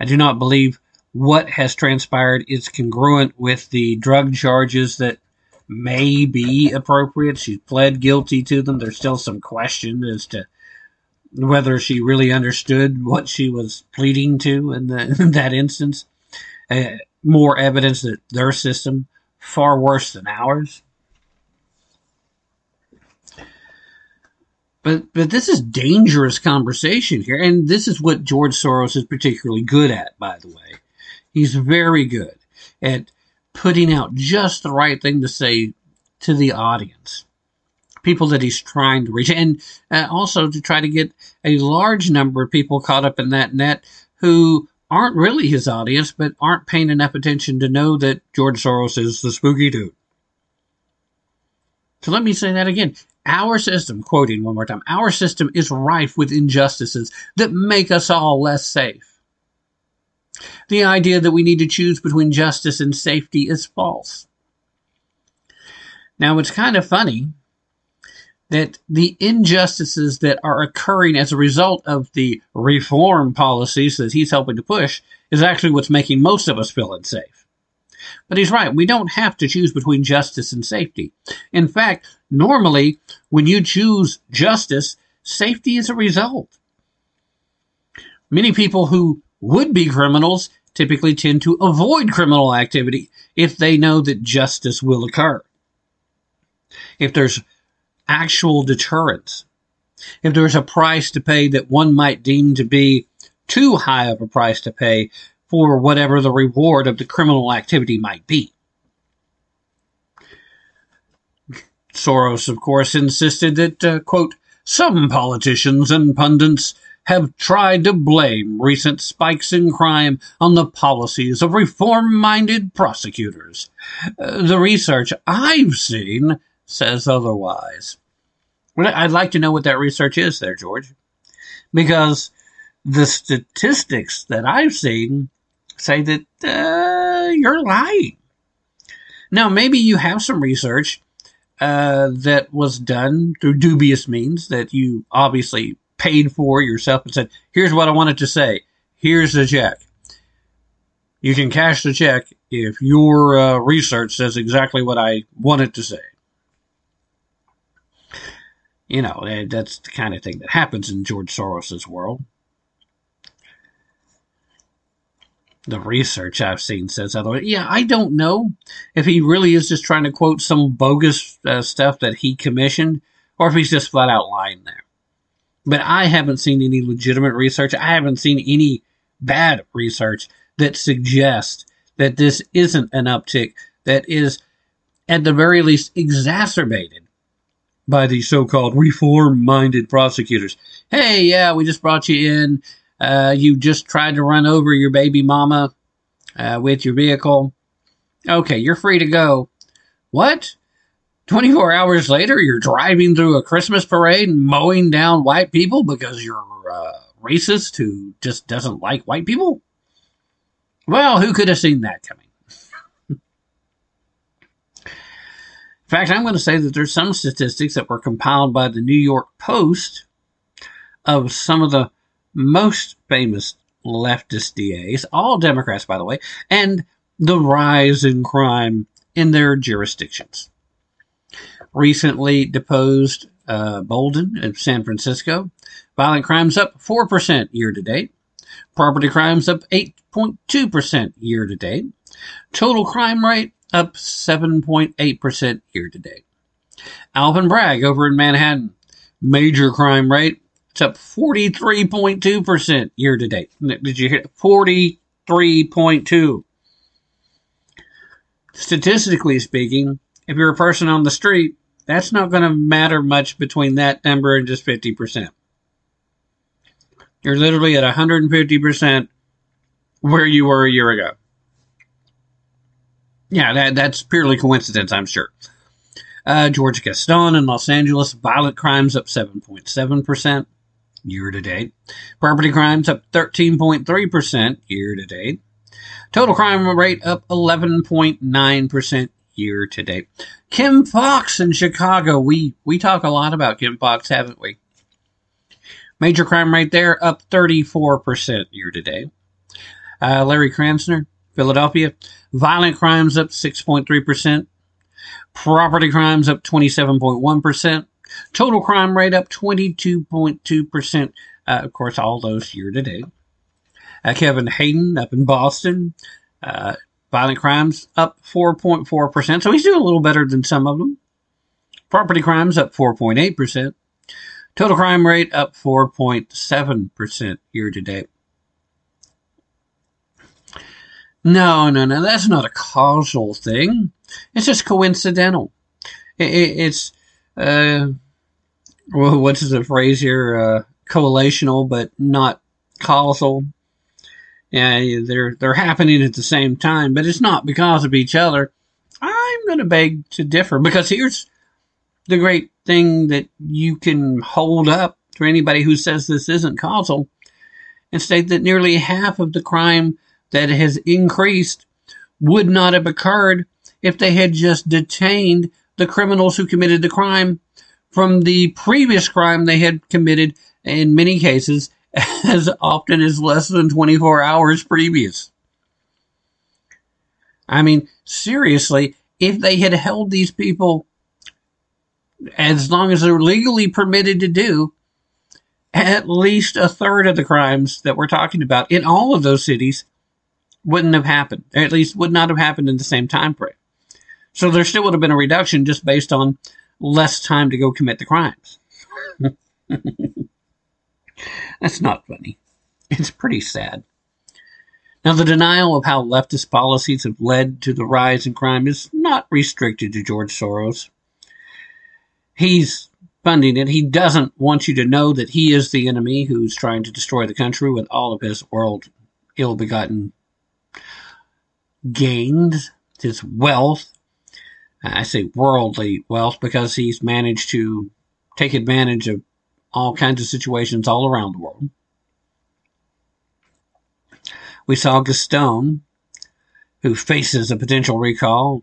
I do not believe what has transpired is congruent with the drug charges that may be appropriate. She pled guilty to them. There's still some question as to whether she really understood what she was pleading to in, the, in that instance. Uh, more evidence that their system far worse than ours. But but this is dangerous conversation here, and this is what George Soros is particularly good at, by the way. He's very good at putting out just the right thing to say to the audience, people that he's trying to reach, and uh, also to try to get a large number of people caught up in that net who aren't really his audience, but aren't paying enough attention to know that George Soros is the spooky dude. So let me say that again. Our system, quoting one more time, our system is rife with injustices that make us all less safe. The idea that we need to choose between justice and safety is false. Now, it's kind of funny that the injustices that are occurring as a result of the reform policies that he's helping to push is actually what's making most of us feel unsafe. But he's right. We don't have to choose between justice and safety. In fact, normally, when you choose justice, safety is a result. Many people who would be criminals typically tend to avoid criminal activity if they know that justice will occur. If there's actual deterrence. If there's a price to pay that one might deem to be too high of a price to pay for whatever the reward of the criminal activity might be. Soros, of course, insisted that, uh, quote, some politicians and pundits have tried to blame recent spikes in crime on the policies of reform minded prosecutors. Uh, the research I've seen says otherwise. I'd like to know what that research is there, George, because the statistics that I've seen say that uh, you're lying. Now, maybe you have some research uh, that was done through dubious means that you obviously paid for yourself and said, here's what I wanted to say. Here's the check. You can cash the check if your uh, research says exactly what I wanted to say. You know, eh, that's the kind of thing that happens in George Soros's world. The research I've seen says otherwise. Yeah, I don't know if he really is just trying to quote some bogus uh, stuff that he commissioned, or if he's just flat out lying there. But I haven't seen any legitimate research. I haven't seen any bad research that suggests that this isn't an uptick that is, at the very least, exacerbated by the so-called reform-minded prosecutors. Hey, yeah, we just brought you in. Uh, you just tried to run over your baby mama uh, with your vehicle. Okay, you're free to go. What? 24 hours later, you're driving through a Christmas parade and mowing down white people because you're uh, racist who just doesn't like white people? Well, who could have seen that coming? In fact, I'm going to say that there's some statistics that were compiled by the New York Post of some of the most famous leftist DAs, all Democrats, by the way, and the rise in crime in their jurisdictions. Recently deposed uh, Bolden in San Francisco. Violent crimes up 4% year to date. Property crimes up 8.2% year to date. Total crime rate up 7.8% year to date. Alvin Bragg over in Manhattan, major crime rate, it's up 43.2% year to date. Did you hear 43.2? statistically speaking, if you're a person on the street, that's not going to matter much between that number and just 50%. You're literally at 150% where you were a year ago. Yeah, that, that's purely coincidence, I'm sure. Uh, George Gascón in Los Angeles, violent crimes up 7.7% year to date. Property crimes up 13.3% year to date. Total crime rate up 11.9% year to date. Kim Foxx in Chicago. We, we talk a lot about Kim Foxx, haven't we? Major crime rate there up 34% year to date. Uh, Larry Krasner, Philadelphia. Violent crimes up 6.3%. Property crimes up 27.1%. Total crime rate up 22.2%. Uh, of course, all those year to date. Uh, Kevin Hayden up in Boston. Uh, violent crimes up 4.4%. So he's doing a little better than some of them. Property crimes up 4.8%. Total crime rate up 4.7% year to date. No, no, no, that's not a causal thing. It's just coincidental. It, it, it's, uh, well, what's the phrase here? Uh, collational, but not causal. Yeah, they're they're happening at the same time, but it's not because of each other. I'm going to beg to differ because here's the great thing that you can hold up to anybody who says this isn't causal and state that nearly half of the crime that has increased would not have occurred if they had just detained the criminals who committed the crime from the previous crime they had committed in many cases as often as less than 24 hours previous. I mean, seriously, if they had held these people as long as they're legally permitted to do, at least a third of the crimes that we're talking about in all of those cities wouldn't have happened. Or at least would not have happened in the same time frame. So there still would have been a reduction just based on less time to go commit the crimes. That's not funny. It's pretty sad. Now, the denial of how leftist policies have led to the rise in crime is not restricted to George Soros. He's funding it. He doesn't want you to know that he is the enemy who's trying to destroy the country with all of his world ill begotten gains, his wealth. I say worldly wealth because he's managed to take advantage of all kinds of situations all around the world. We saw Gascón, who faces a potential recall.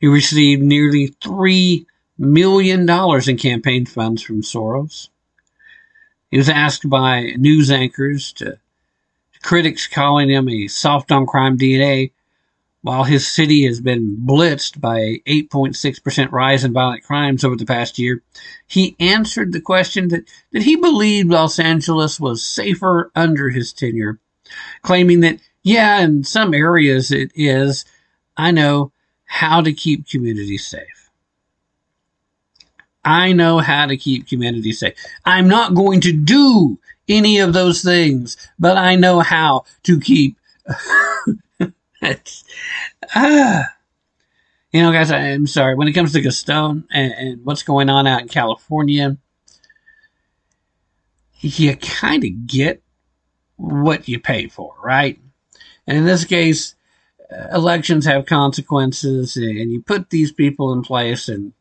He received nearly $3 million in campaign funds from Soros. He was asked by news anchors to critics calling him a soft on crime DNA while his city has been blitzed by a 8.6% rise in violent crimes over the past year, he answered the question that, that he believed Los Angeles was safer under his tenure, claiming that, yeah, in some areas it is. I know how to keep communities safe. I know how to keep communities safe. I'm not going to do any of those things, but I know how to keep ah. You know, guys, I'm sorry. When it comes to Gascón and, and what's going on out in California, you kind of get what you pay for, right? And in this case, elections have consequences, and you put these people in place, and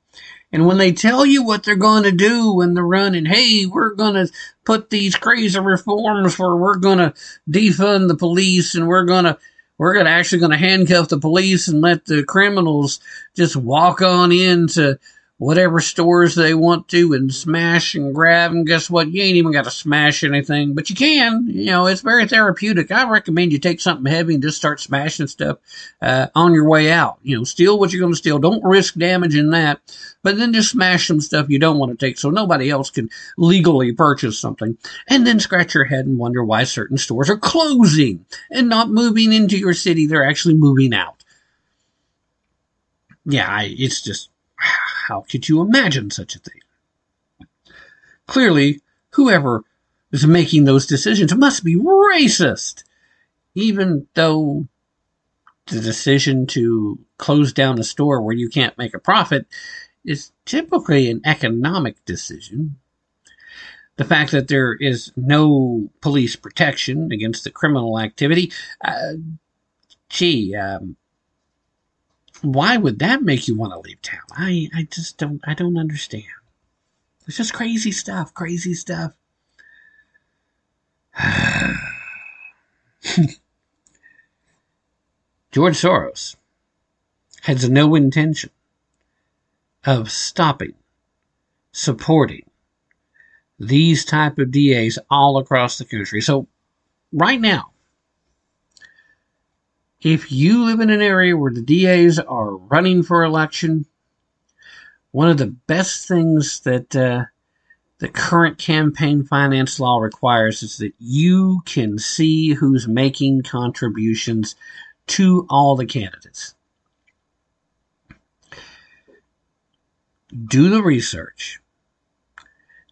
and when they tell you what they're going to do when they're running, hey, we're going to put these crazy reforms where we're going to defund the police, and we're going to we're gonna actually going to handcuff the police and let the criminals just walk on into whatever stores they want to and smash and grab. And guess what? You ain't even got to smash anything, but you can. You know, it's very therapeutic. I recommend you take something heavy and just start smashing stuff uh, on your way out. You know, steal what you're going to steal. Don't risk damaging that, but then just smash some stuff you don't want to take so nobody else can legally purchase something. And then scratch your head and wonder why certain stores are closing and not moving into your city. They're actually moving out. Yeah, I, it's just how could you imagine such a thing? Clearly, whoever is making those decisions must be racist, even though the decision to close down a store where you can't make a profit is typically an economic decision. The fact that there is no police protection against the criminal activity, uh, gee, um, why would that make you want to leave town? I, I just don't, I don't understand. It's just crazy stuff, crazy stuff. George Soros has no intention of stopping supporting these type of DAs all across the country. So right now, if you live in an area where the DAs are running for election, one of the best things that uh, the current campaign finance law requires is that you can see who's making contributions to all the candidates. Do the research.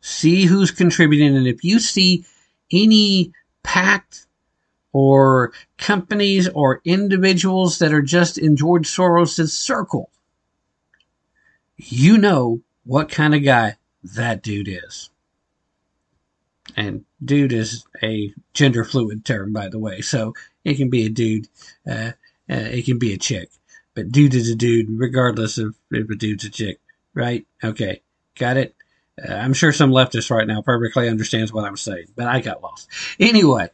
See who's contributing, and if you see any packed or companies or individuals that are just in George Soros' circle, you know what kind of guy that dude is. And dude is a gender fluid term, by the way. So it can be a dude, uh, uh, it can be a chick. But dude is a dude, regardless of if a dude's a chick, right? Okay, got it? Uh, I'm sure some leftist right now perfectly understands what I'm saying, but I got lost. Anyway,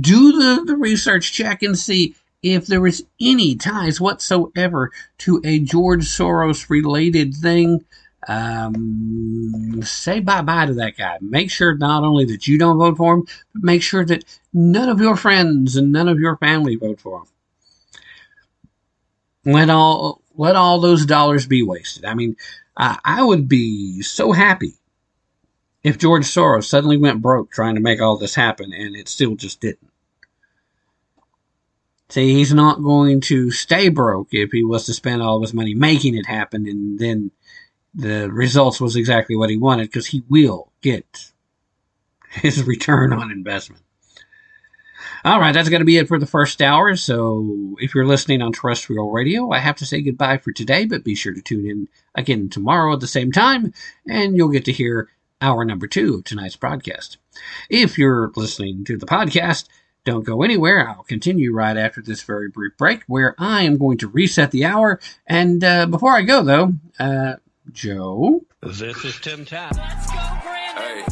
do the, the research check and see if there is any ties whatsoever to a George Soros related thing. Um, say bye bye to that guy. Make sure not only that you don't vote for him, but make sure that none of your friends and none of your family vote for him. Let all let all those dollars be wasted. I mean, I, I would be so happy if George Soros suddenly went broke trying to make all this happen and it still just didn't. See, he's not going to stay broke if he was to spend all of his money making it happen and then the results was exactly what he wanted because he will get his return on investment. All right, that's going to be it for the first hour. So if you're listening on terrestrial radio, I have to say goodbye for today, but be sure to tune in again tomorrow at the same time, and you'll get to hear hour number two of tonight's broadcast. If you're listening to the podcast, don't go anywhere. I'll continue right after this very brief break where I am going to reset the hour. And uh, before I go, though, uh, Joe. This is Tim Tapp. Hey. Hey.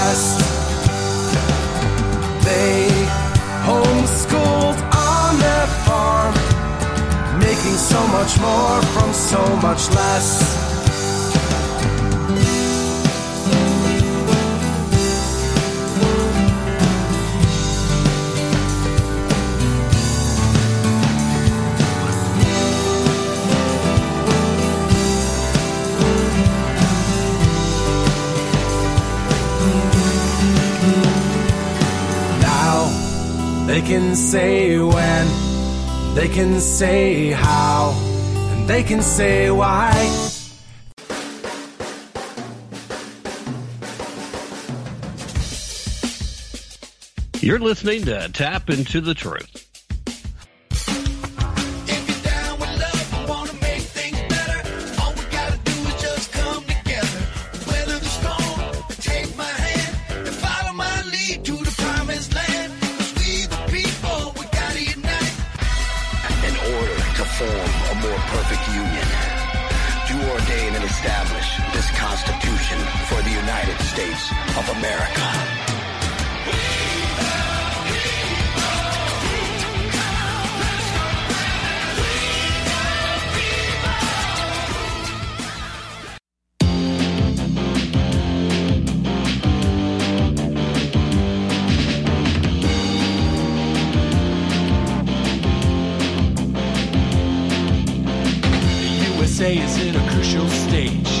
making so much more from so much less. They can say when they can say how, and they can say why. You're listening to Tapp into the Truth. America. USA is in a crucial stage.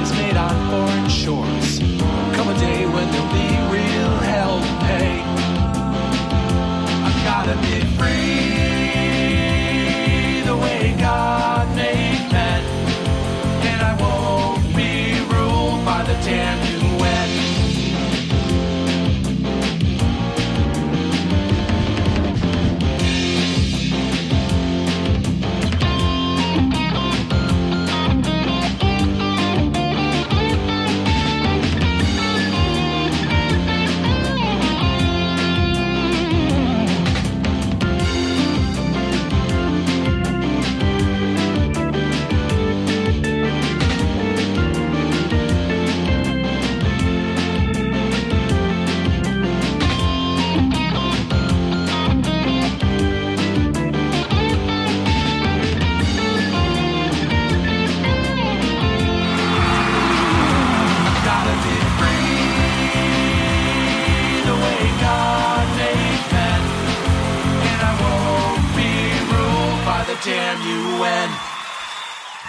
Is made on foreign shores. Come a day when there'll be real hell to pay. I've gotta be free the way God made men. And I won't be ruled by the damn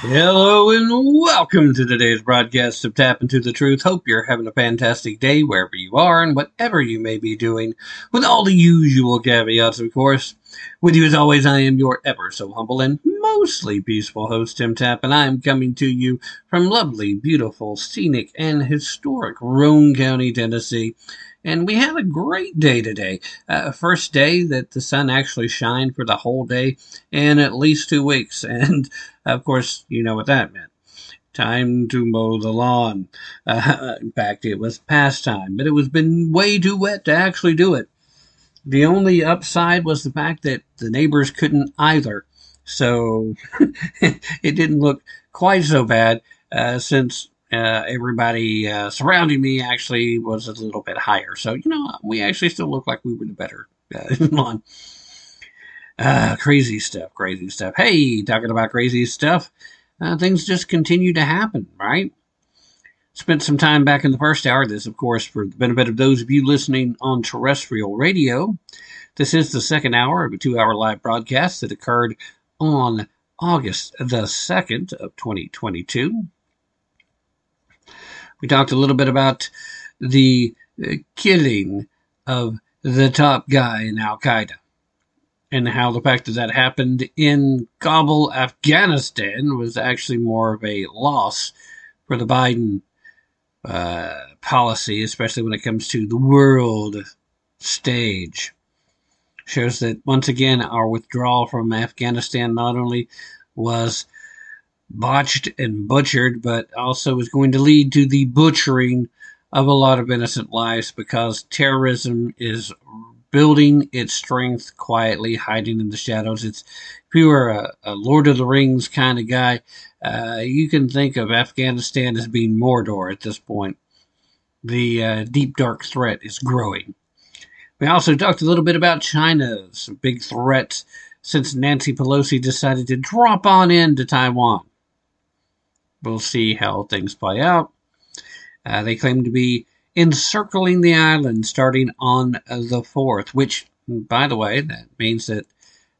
Hello and welcome to today's broadcast of Tapp into the Truth. Hope you're having a fantastic day wherever you are and whatever you may be doing, with all the usual caveats, of course. With you as always, I am your ever so humble and mostly peaceful host, Tim Tapp, and I am coming to you from lovely, beautiful, scenic, and historic Roane County, Tennessee. And we had a great day today. Uh, first day that the sun actually shined for the whole day in at least two weeks. And of course, you know what that meant. Time to mow the lawn. Uh, in fact, it was past time, but it was been way too wet to actually do it. The only upside was the fact that the neighbors couldn't either. So it didn't look quite so bad uh, since uh, everybody uh, surrounding me actually was a little bit higher. So, you know, we actually still look like we were the better uh, lawn. Uh, crazy stuff, crazy stuff. Hey, talking about crazy stuff, uh, things just continue to happen, right? Spent some time back in the first hour. This, of course, for the benefit of those of you listening on terrestrial radio. This is the second hour of a two hour live broadcast that occurred on August the 2nd of 2022. We talked a little bit about the uh, killing of the top guy in Al Qaeda and how the fact that that happened in Kabul, Afghanistan was actually more of a loss for the Biden uh, policy, especially when it comes to the world stage. shows that once again our withdrawal from Afghanistan not only was botched and butchered, but also is going to lead to the butchering of a lot of innocent lives because terrorism is building its strength quietly, hiding in the shadows. It's if you are a, a Lord of the Rings kind of guy, uh, you can think of Afghanistan as being Mordor at this point. The uh, deep dark threat is growing. We also talked a little bit about China's big threat since Nancy Pelosi decided to drop on in to Taiwan. We'll see how things play out. Uh, they claim to be encircling the island starting on the 4th, which, by the way, that means that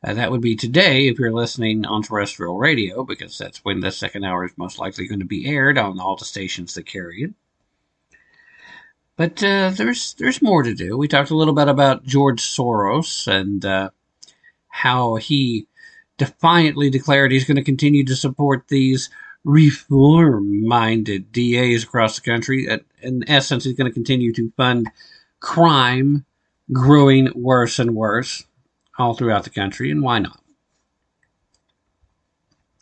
uh, that would be today if you're listening on terrestrial radio, because that's when the second hour is most likely going to be aired on all the stations that carry it. But uh, there's there's more to do. We talked a little bit about George Soros and uh, how he defiantly declared he's going to continue to support these reform-minded DAs across the country. In essence, he's going to continue to fund crime growing worse and worse all throughout the country, and why not?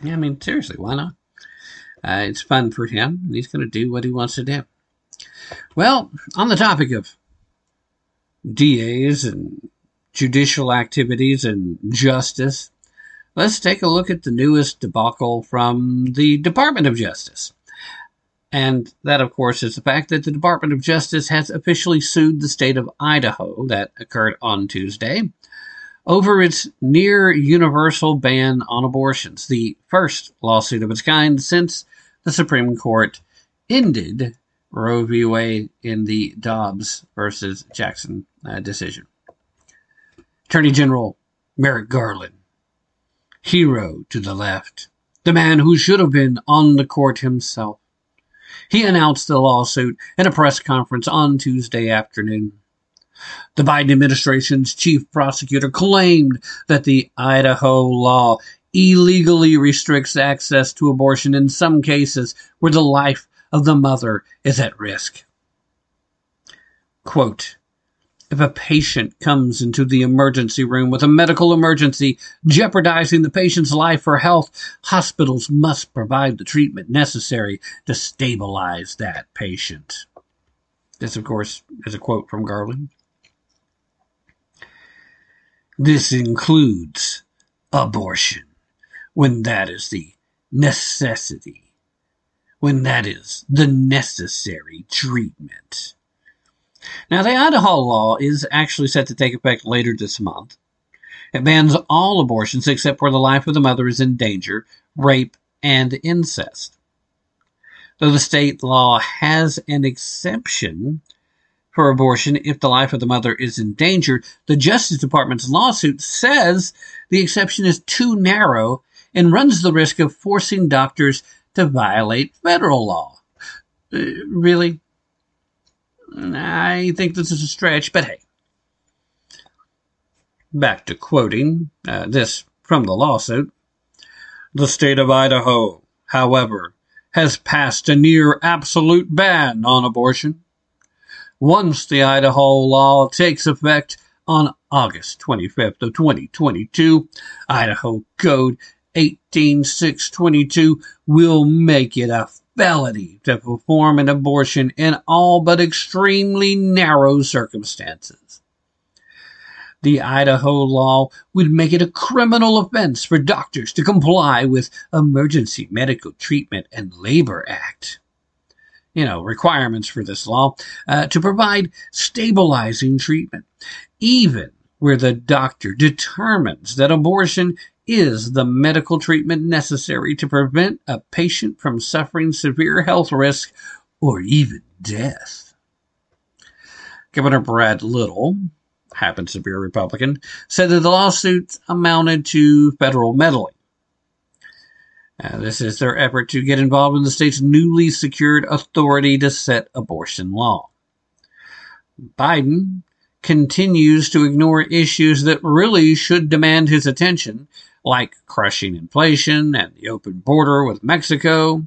Yeah, I mean, seriously, why not? Uh, it's fun for him, and he's going to do what he wants to do. Well, on the topic of DAs and judicial activities and justice, let's take a look at the newest debacle from the Department of Justice. And that, of course, is the fact that the Department of Justice has officially sued the state of Idaho, that occurred on Tuesday, over its near universal ban on abortions, the first lawsuit of its kind since the Supreme Court ended Roe v. Wade in the Dobbs versus Jackson uh, decision. Attorney General Merrick Garland, hero to the left, the man who should have been on the court himself. He announced the lawsuit in a press conference on Tuesday afternoon. The Biden administration's chief prosecutor claimed that the Idaho law illegally restricts access to abortion in some cases where the life of the mother is at risk. Quote, if a patient comes into the emergency room with a medical emergency jeopardizing the patient's life or health, hospitals must provide the treatment necessary to stabilize that patient. This, of course, is a quote from Garland. This includes abortion when that is the necessity, when that is the necessary treatment. Now, the Idaho law is actually set to take effect later this month. It bans all abortions except where the life of the mother is in danger, rape, and incest. Though the state law has an exception for abortion if the life of the mother is in danger, the Justice Department's lawsuit says the exception is too narrow and runs the risk of forcing doctors to violate federal law. Uh, really? I think this is a stretch, but hey. Back to quoting uh, this from the lawsuit. The state of Idaho, however, has passed a near absolute ban on abortion. Once the Idaho law takes effect on August 25th of 2022, Idaho Code 18622 will make it a felony to perform an abortion in all but extremely narrow circumstances. The Idaho law would make it a criminal offense for doctors to comply with Emergency Medical Treatment and Labor Act. You know, requirements for this law uh, to provide stabilizing treatment, even where the doctor determines that abortion is the medical treatment necessary to prevent a patient from suffering severe health risk or even death. Governor Brad Little, happens to be a Republican, said that the lawsuit amounted to federal meddling. Uh, this is their effort to get involved in the state's newly secured authority to set abortion law. Biden continues to ignore issues that really should demand his attention like crushing inflation and the open border with Mexico.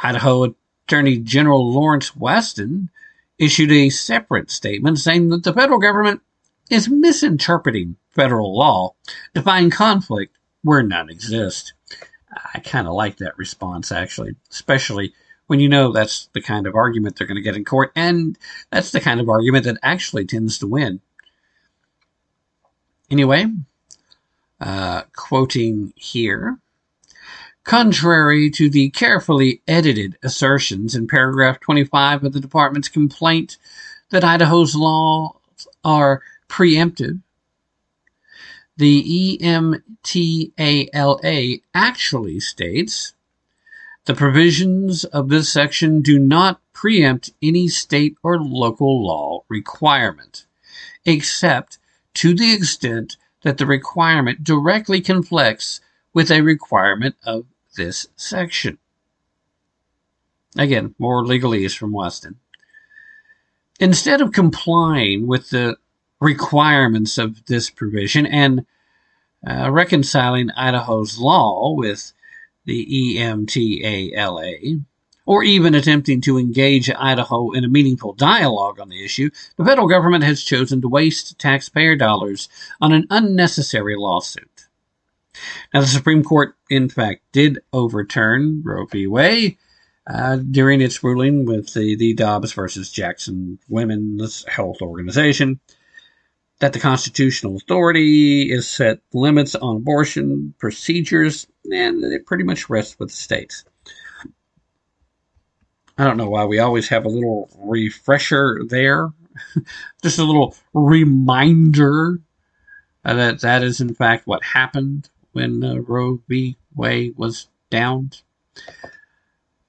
Idaho Attorney General Lawrence Wasden issued a separate statement saying that the federal government is misinterpreting federal law to find conflict where none exists. I kind of like that response, actually, especially when you know that's the kind of argument they're going to get in court, and that's the kind of argument that actually tends to win. Anyway, uh, quoting here. Contrary to the carefully edited assertions in paragraph 25 of the department's complaint that Idaho's laws are preemptive, the EMTALA actually states the provisions of this section do not preempt any state or local law requirement, except to the extent that the requirement directly conflicts with a requirement of this section. Again, more legalese from Wasden. Instead of complying with the requirements of this provision and uh, reconciling Idaho's law with the EMTALA, or even attempting to engage Idaho in a meaningful dialogue on the issue, the federal government has chosen to waste taxpayer dollars on an unnecessary lawsuit. Now, the Supreme Court, in fact, did overturn Roe v. Wade uh, during its ruling with the, the Dobbs versus Jackson Women's Health Organization that the constitutional authority is set limits on abortion procedures, and it pretty much rests with the states. I don't know why we always have a little refresher there, just a little reminder that that is in fact what happened when uh, Roe v. Wade was downed.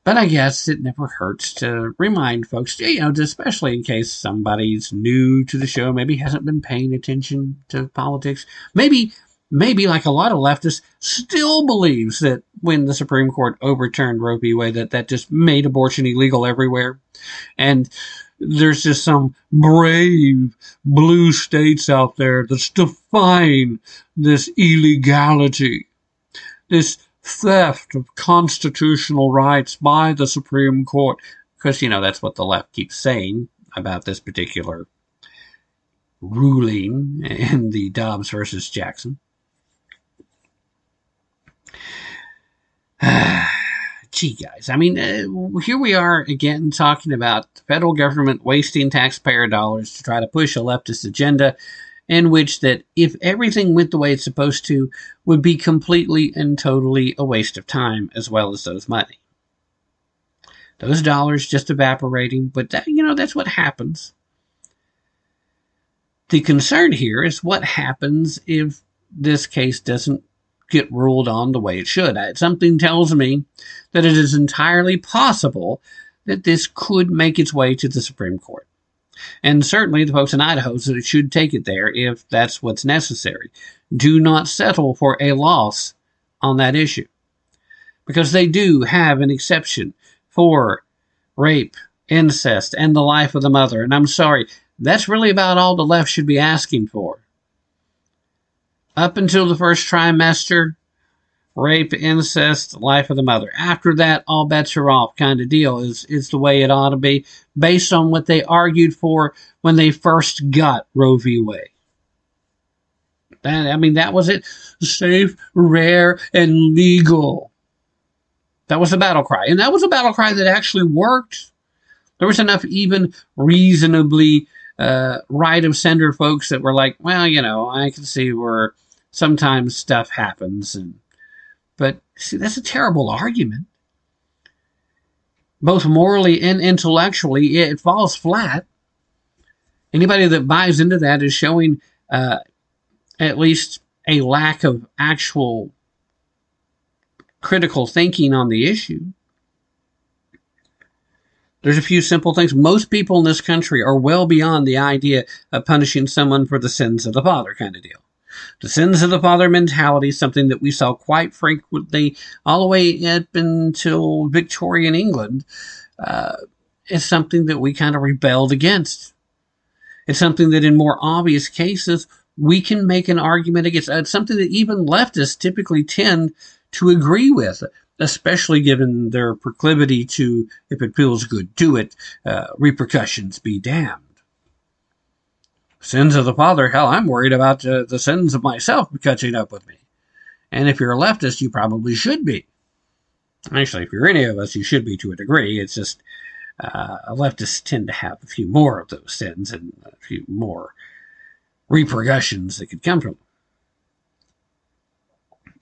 But I guess it never hurts to remind folks, you know, especially in case somebody's new to the show, maybe hasn't been paying attention to politics. Maybe, maybe like a lot of leftists, still believes that when the Supreme Court overturned Roe v. Wade, that that just made abortion illegal everywhere. And there's just some brave blue states out there that's defying this illegality, this theft of constitutional rights by the Supreme Court. Because, you know, that's what the left keeps saying about this particular ruling in the Dobbs versus Jackson. Gee, guys, I mean, uh, here we are again talking about the federal government wasting taxpayer dollars to try to push a leftist agenda in which that if everything went the way it's supposed to would be completely and totally a waste of time as well as those money. Those dollars just evaporating but that, you know that's what happens. The concern here is what happens if this case doesn't get ruled on the way it should something tells me that it is entirely possible that this could make its way to the supreme court and certainly the folks in Idaho should take it there if that's what's necessary. Do not settle for a loss on that issue because they do have an exception for rape, incest, and the life of the mother. And I'm sorry, that's really about all the left should be asking for. Up until the first trimester, rape, incest, life of the mother. After that, all bets are off kind of deal is, is the way it ought to be based on what they argued for when they first got Roe v. Wade. That, I mean, that was it. Safe, rare, and legal. That was the battle cry. And that was a battle cry that actually worked. There was enough even reasonably uh, right of center folks that were like, well, you know, I can see where sometimes stuff happens and but see, that's a terrible argument. Both morally and intellectually, it falls flat. Anybody that buys into that is showing uh, at least a lack of actual critical thinking on the issue. There's a few simple things. Most people in this country are well beyond the idea of punishing someone for the sins of the father kind of deal. The sins of the father mentality, something that we saw quite frequently all the way up until Victorian England, uh, is something that we kind of rebelled against. It's something that in more obvious cases, we can make an argument against. It's something that even leftists typically tend to agree with, especially given their proclivity to, if it feels good, do it, uh, repercussions be damned. Sins of the father, hell, I'm worried about uh, the sins of myself catching up with me. And if you're a leftist, you probably should be. Actually, if you're any of us, you should be to a degree. It's just uh, leftists tend to have a few more of those sins and a few more repercussions that could come from them.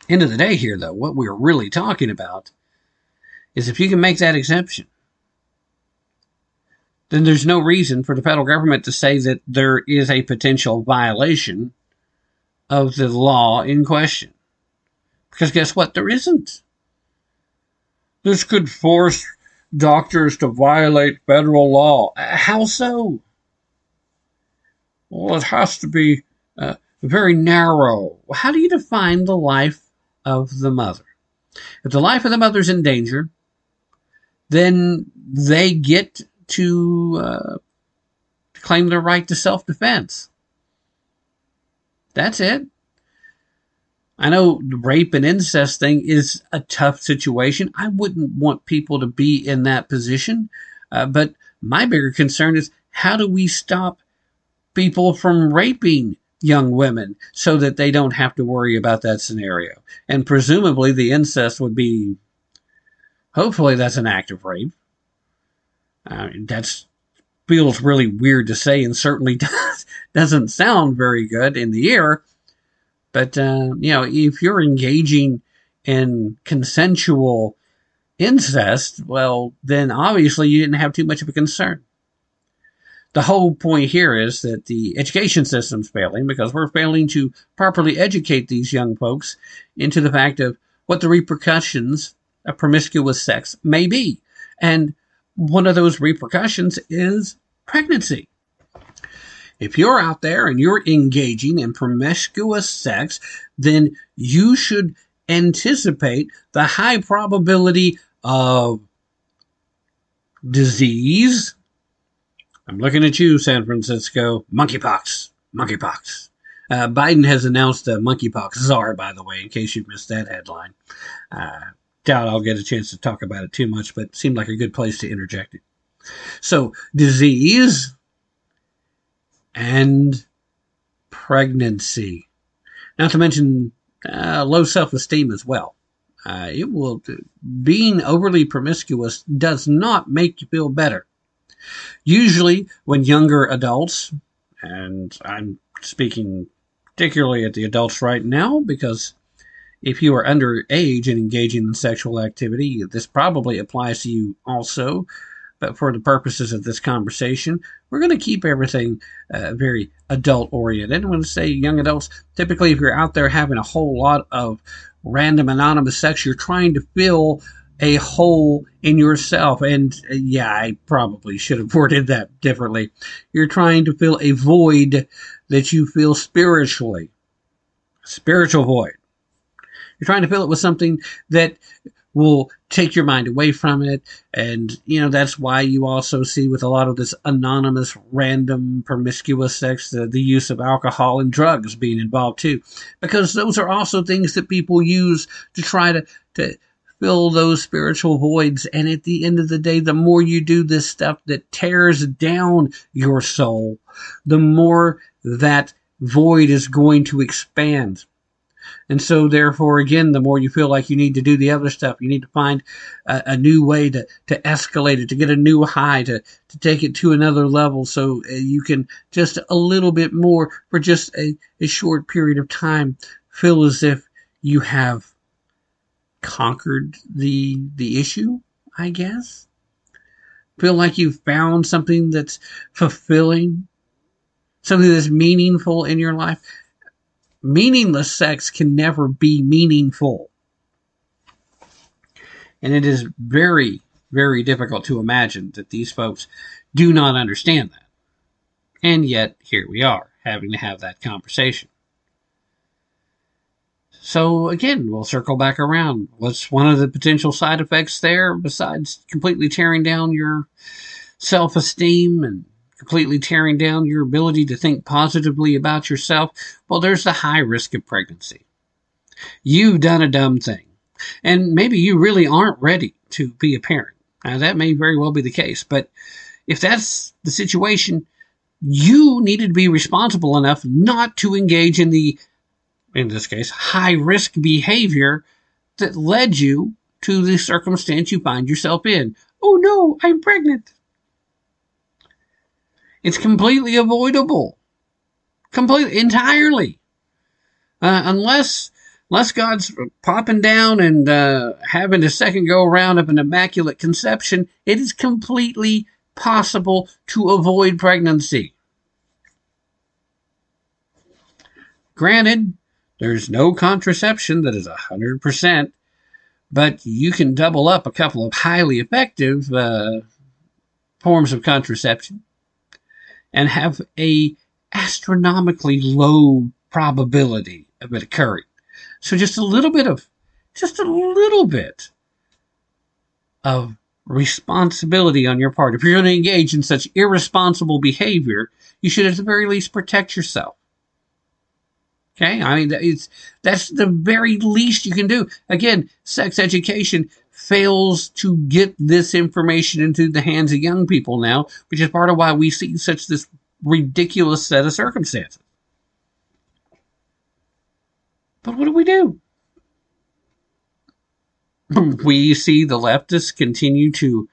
End of the day, here, though, what we're really talking about is if you can make that exemption, then there's no reason for the federal government to say that there is a potential violation of the law in question. Because guess what? There isn't. This could force doctors to violate federal law. How so? Well, it has to be uh, very narrow. How do you define the life of the mother? If the life of the mother is in danger, then they get to, uh, to claim their right to self defense. That's it. I know the rape and incest thing is a tough situation. I wouldn't want people to be in that position. Uh, but my bigger concern is how do we stop people from raping young women so that they don't have to worry about that scenario? And presumably the incest would be, hopefully that's an act of rape. Mean, that's feels really weird to say and certainly does, doesn't sound very good in the ear. But, uh, you know, if you're engaging in consensual incest, well, then obviously you didn't have too much of a concern. The whole point here is that the education system's failing because we're failing to properly educate these young folks into the fact of what the repercussions of promiscuous sex may be. And one of those repercussions is pregnancy. If you're out there and you're engaging in promiscuous sex, then you should anticipate the high probability of disease. I'm looking at you, San Francisco. Monkeypox. Monkeypox. Uh, Biden has announced a monkeypox czar, by the way, in case you missed that headline. Uh, doubt I'll get a chance to talk about it too much, but seemed like a good place to interject it. So, disease and pregnancy. Not to mention uh, low self esteem as well. Uh, it will, being overly promiscuous does not make you feel better. Usually, when younger adults, and I'm speaking particularly at the adults right now because if you are underage and engaging in sexual activity, this probably applies to you also. But for the purposes of this conversation, we're going to keep everything uh, very adult oriented. When I say young adults, typically if you're out there having a whole lot of random anonymous sex, you're trying to fill a hole in yourself. And uh, yeah, I probably should have worded that differently. You're trying to fill a void that you feel spiritually. Spiritual void. You're trying to fill it with something that will take your mind away from it. And, you know, that's why you also see with a lot of this anonymous, random, promiscuous sex, the, the use of alcohol and drugs being involved too. Because those are also things that people use to try to, to fill those spiritual voids. And at the end of the day, the more you do this stuff that tears down your soul, the more that void is going to expand. And so, therefore, again, the more you feel like you need to do the other stuff, you need to find a, a new way to, to escalate it, to get a new high, to, to take it to another level so uh, you can just a little bit more for just a, a short period of time feel as if you have conquered the, the issue, I guess. Feel like you've found something that's fulfilling, something that's meaningful in your life meaningless sex can never be meaningful. And it is very, very difficult to imagine that these folks do not understand that. And yet, here we are, having to have that conversation. So, again, we'll circle back around. What's one of the potential side effects there besides completely tearing down your self esteem and completely tearing down your ability to think positively about yourself, well, there's the high risk of pregnancy. You've done a dumb thing. And maybe you really aren't ready to be a parent. Now, that may very well be the case. But if that's the situation, you needed to be responsible enough not to engage in the, in this case, high risk behavior that led you to the circumstance you find yourself in. Oh no, I'm pregnant. It's completely avoidable. Completely, entirely. Uh, unless, unless God's popping down and uh, having a second go around of an immaculate conception, it is completely possible to avoid pregnancy. Granted, there's no contraception that is 100%, but you can double up a couple of highly effective uh, forms of contraception and have a astronomically low probability of it occurring. So just a little bit of, just a little bit of responsibility on your part. If you're going to engage in such irresponsible behavior, you should at the very least protect yourself. Okay, I mean it's that's the very least you can do. Again, sex education fails to get this information into the hands of young people now, which is part of why we see such this ridiculous set of circumstances. But what do we do? We see the leftists continue to,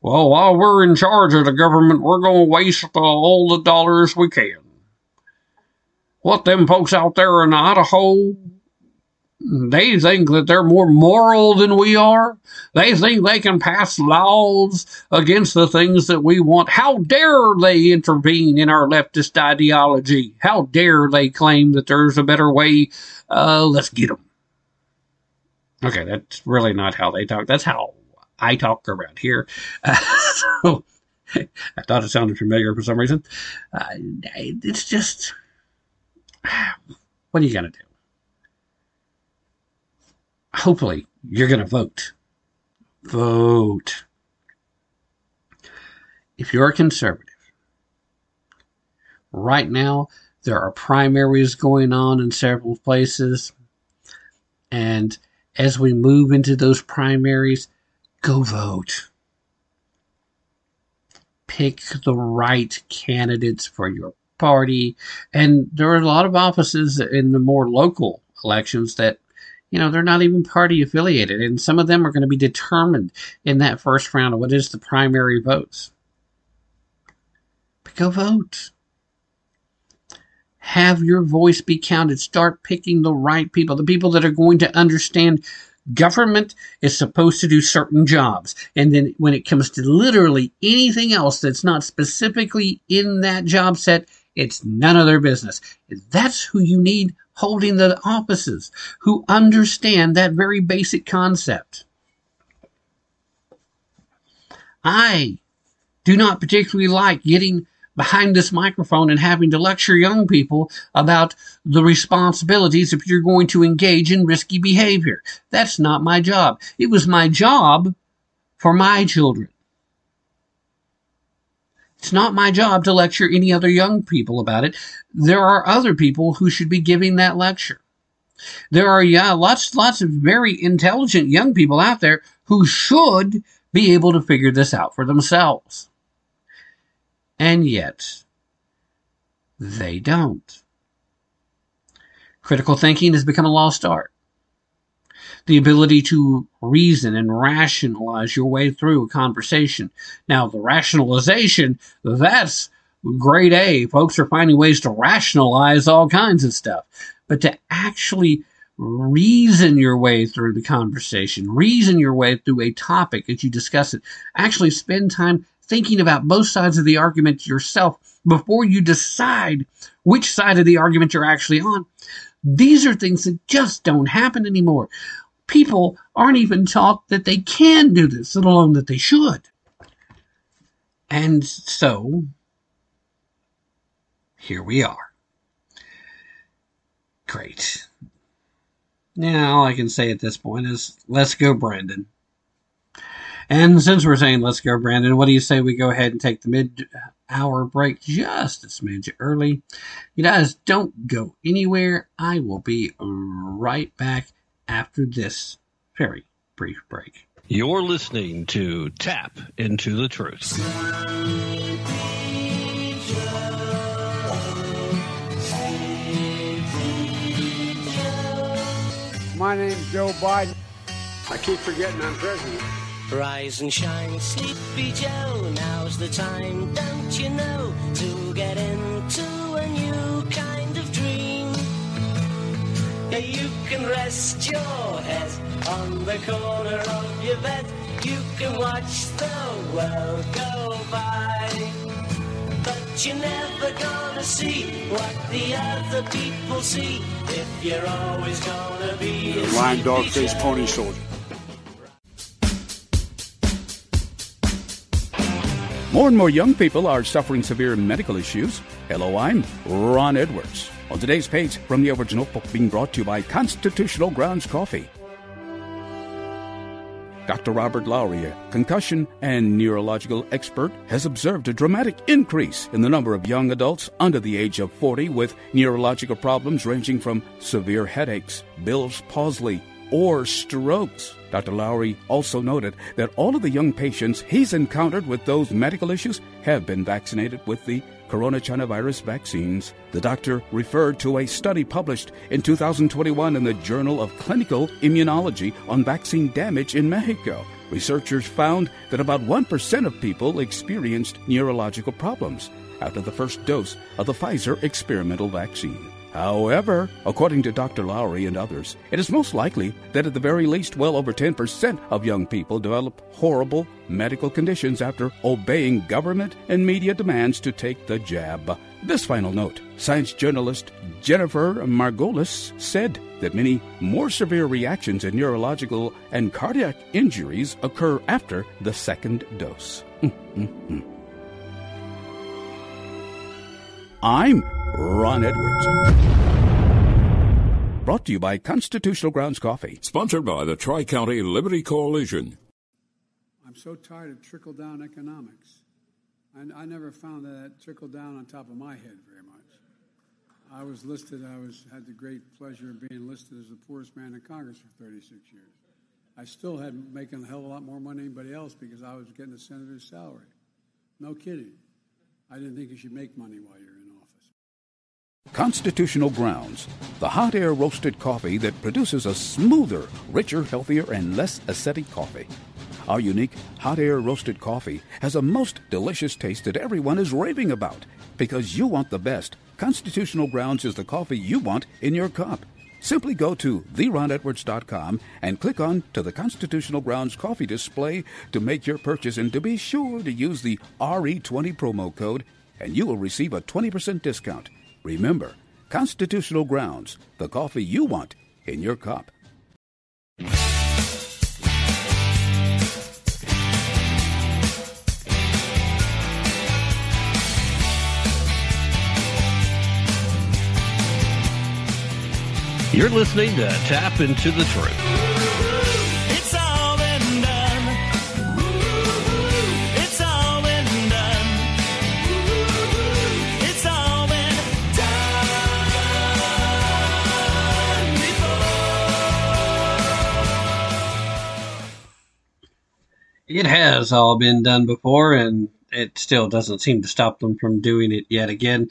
well, while we're in charge of the government, we're going to waste all the dollars we can. What them folks out there in Idaho, they think that they're more moral than we are. They think they can pass laws against the things that we want. How dare they intervene in our leftist ideology? How dare they claim that there's a better way? Uh, let's get them. Okay, that's really not how they talk. That's how I talk around here. Uh, so I thought it sounded familiar for some reason. Uh, it's just, what are you going to do? Hopefully, you're going to vote. Vote. If you're a conservative, right now, there are primaries going on in several places. And as we move into those primaries, go vote. Pick the right candidates for your party. And there are a lot of offices in the more local elections that, you know, they're not even party affiliated. And some of them are going to be determined in that first round of what is the primary votes. But go vote have your voice be counted. Start picking the right people, the people that are going to understand government is supposed to do certain jobs. And then when it comes to literally anything else that's not specifically in that job set, it's none of their business. That's who you need holding the offices, who understand that very basic concept. I do not particularly like getting behind this microphone and having to lecture young people about the responsibilities if you're going to engage in risky behavior. That's not my job. It was my job for my children. It's not my job to lecture any other young people about it. There are other people who should be giving that lecture. There are yeah, lots, lots of very intelligent young people out there who should be able to figure this out for themselves. And yet, they don't. Critical thinking has become a lost art. The ability to reason and rationalize your way through a conversation. Now, the rationalization, that's grade A. Folks are finding ways to rationalize all kinds of stuff. But to actually reason your way through the conversation, reason your way through a topic as you discuss it, actually spend time thinking about both sides of the argument yourself before you decide which side of the argument you're actually on. These are things that just don't happen anymore. People aren't even taught that they can do this, let alone that they should. And so, here we are. Great. Now, all I can say at this point is, let's go, Brandon. And since we're saying let's go, Brandon, what do you say we go ahead and take the mid hour break just a smidge early? You guys don't go anywhere. I will be right back after this very brief break. You're listening to Tapp into the Truth. My name's Joe Biden. I keep forgetting I'm president. Rise and shine, sleepy Joe. Now's the time, don't you know, to get into a new kind. You can rest your head on the corner of your bed. You can watch the world go by. But you're never gonna see what the other people see if you're always gonna be a Lying dog faced pony soldier. More and more young people are suffering severe medical issues. Hello, I'm Ron Edwards. On today's page from the Edwards Notebook being brought to you by Constitutional Grounds Coffee. Dr. Robert Lowry, a concussion and neurological expert, has observed a dramatic increase in the number of young adults under the age of 40 with neurological problems ranging from severe headaches, Bell's palsy, or strokes. Dr. Lowry also noted that all of the young patients he's encountered with those medical issues have been vaccinated with the coronavirus vaccines. The doctor referred to a study published in 2021 in the Journal of Clinical Immunology on vaccine damage in Mexico. Researchers found that about 1% of people experienced neurological problems after the first dose of the Pfizer experimental vaccine. However, according to Dr. Lowry and others, it is most likely that at the very least well over 10% of young people develop horrible medical conditions after obeying government and media demands to take the jab. This final note science journalist Jennifer Margulis said that many more severe reactions and neurological and cardiac injuries occur after the second dose. I'm Ron Edwards. Brought to you by Constitutional Grounds Coffee. Sponsored by the Tri County Liberty Coalition. I'm so tired of trickle down economics. And I never found that trickle down on top of my head very much. I was listed, I was had the great pleasure of being listed as the poorest man in Congress for 36 years. I still had making a hell of a lot more money than anybody else because I was getting a senator's salary. No kidding. I didn't think you should make money while you're in office. Constitutional Grounds, the hot air roasted coffee that produces a smoother, richer, healthier, and less acidic coffee. Our unique hot air roasted coffee has a most delicious taste that everyone is raving about. Because you want the best, Constitutional Grounds is the coffee you want in your cup. Simply go to theronedwards.com and click on to the Constitutional Grounds coffee display to make your purchase and to be sure to use the RE20 promo code and you will receive a 20% discount. Remember, Constitutional Grounds, the coffee you want in your cup. You're listening to Tapp into the Truth. It has all been done before, and it still doesn't seem to stop them from doing it yet again.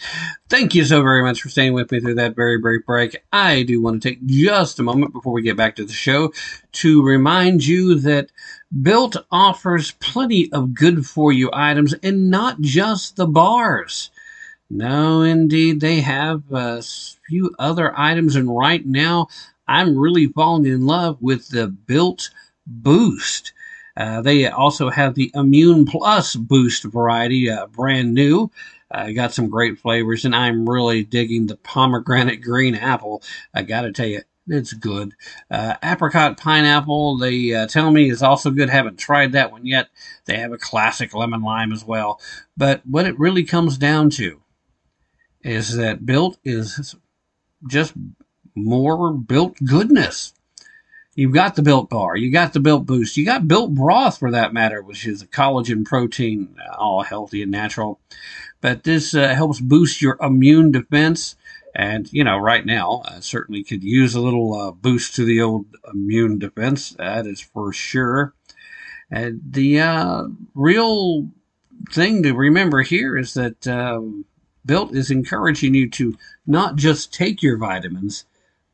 Thank you so very much for staying with me through that very brief break. I do want to take just a moment before we get back to the show to remind you that Built offers plenty of good for you items and not just the bars. No, indeed, they have a few other items, and right now I'm really falling in love with the Built Boost. Uh, they also have the Immune Plus Boost variety, uh, brand new. Uh, got some great flavors, and I'm really digging the pomegranate green apple. I gotta tell you, it's good. Uh, apricot pineapple, they uh, tell me is also good. Haven't tried that one yet. They have a classic lemon lime as well. But what it really comes down to is that built is just more built goodness. You've got the built bar, you got the built boost, you got built broth for that matter, which is a collagen protein, uh, all healthy and natural. But this uh, helps boost your immune defense. And, you know, right now, I certainly could use a little uh, boost to the old immune defense. That is for sure. And the uh, real thing to remember here is that um, Built is encouraging you to not just take your vitamins,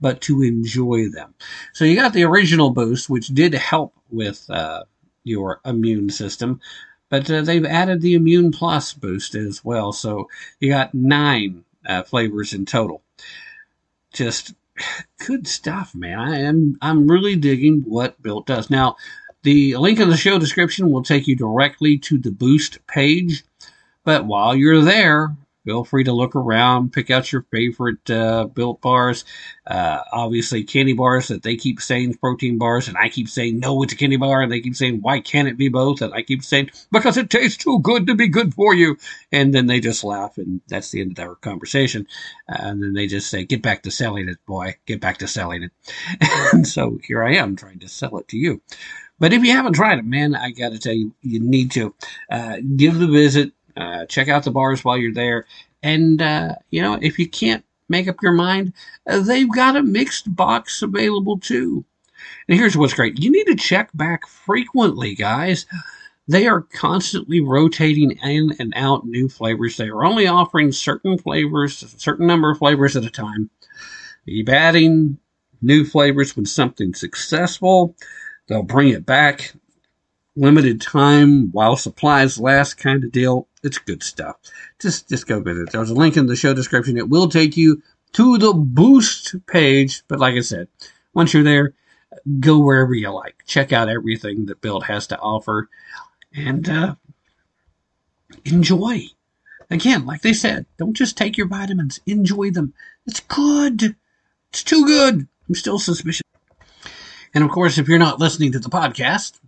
but to enjoy them. So you got the original boost, which did help with uh, your immune system, but uh, they've added the Immune Plus boost as well. So you got nine uh, flavors in total. Just good stuff, man. I am I'm really digging what Built does. Now, the link in the show description will take you directly to the Boost page. But while you're there, feel free to look around, pick out your favorite uh, built bars. Uh, obviously, candy bars that they keep saying protein bars, and I keep saying no, it's a candy bar, and they keep saying why can't it be both, and I keep saying because it tastes too good to be good for you, and then they just laugh, and that's the end of our conversation. Uh, and then they just say, "Get back to selling it, boy, get back to selling it." and so here I am trying to sell it to you. But if you haven't tried it, man, I got to tell you, you need to uh, give the visit. Uh, check out the bars while you're there. And, uh, you know, if you can't make up your mind, uh, they've got a mixed box available too. And here's what's great you need to check back frequently, guys. They are constantly rotating in and out new flavors. They are only offering certain flavors, a certain number of flavors at a time. Keep adding new flavors when something's successful. They'll bring it back limited time while supplies last kind of deal. It's good stuff. Just just go visit. There's a link in the show description. It will take you to the boost page. But like I said, once you're there, go wherever you like. Check out everything that Built has to offer and uh, enjoy. Again, like they said, don't just take your vitamins, enjoy them. It's good. It's too good. I'm still suspicious. And of course, if you're not listening to the podcast,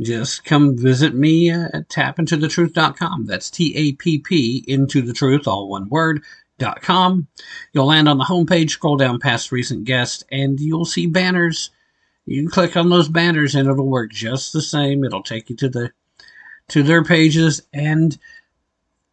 just come visit me at tappintothetruth.com. That's T A P P into the truth, all one word, dot com. You'll land on the homepage, scroll down past recent guests, and you'll see banners. You can click on those banners and it'll work just the same. It'll take you to the to their pages and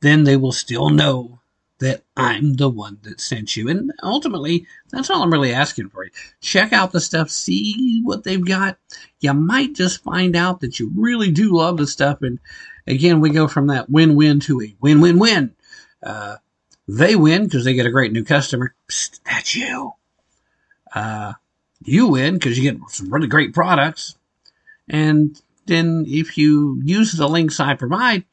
then they will still know that I'm the one that sent you. And ultimately, that's all I'm really asking for you. Check out the stuff, see what they've got. You might just find out that you really do love the stuff. And again, we go from that win win to a win win win. Uh, they win because they get a great new customer. Psst, that's you. Uh, you win because you get some really great products. And then if you use the links I provide,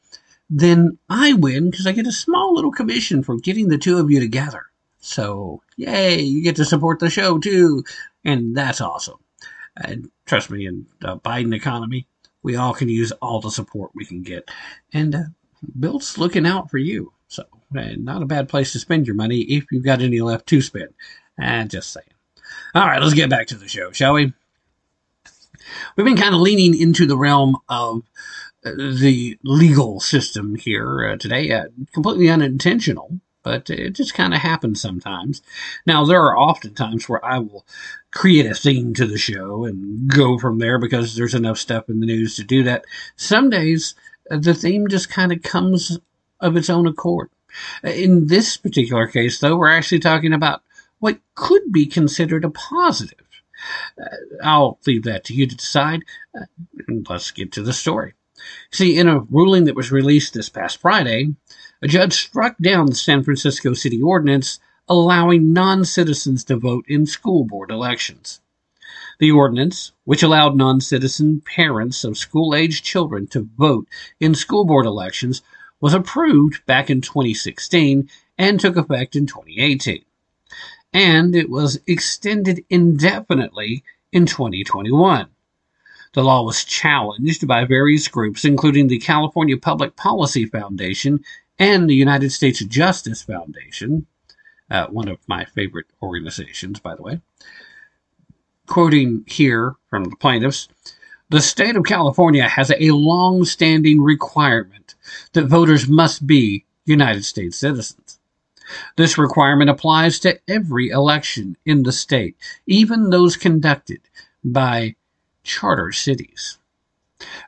then I win because I get a small little commission for getting the two of you together. So, yay, you get to support the show too. And that's awesome. And trust me, in the Biden economy, we all can use all the support we can get. And uh, Built's looking out for you. So, not a bad place to spend your money if you've got any left to spend. And just saying. All right, let's get back to the show, shall we? We've been kind of leaning into the realm of the legal system here uh, today, uh, completely unintentional, but it just kind of happens sometimes. Now, there are often times where I will create a theme to the show and go from there because there's enough stuff in the news to do that. Some days, uh, the theme just kind of comes of its own accord. In this particular case, though, we're actually talking about what could be considered a positive. Uh, I'll leave that to you to decide. Uh, let's get to the story. See, in a ruling that was released this past Friday, a judge struck down the San Francisco City Ordinance allowing non citizens to vote in school board elections. The ordinance, which allowed non citizen parents of school aged children to vote in school board elections, was approved back in 2016 and took effect in 2018. And it was extended indefinitely in 2021. The law was challenged by various groups, including the California Public Policy Foundation and the United States Justice Foundation, uh, one of my favorite organizations, by the way. Quoting here from the plaintiffs, the state of California has a long standing requirement that voters must be United States citizens. This requirement applies to every election in the state, even those conducted by charter cities.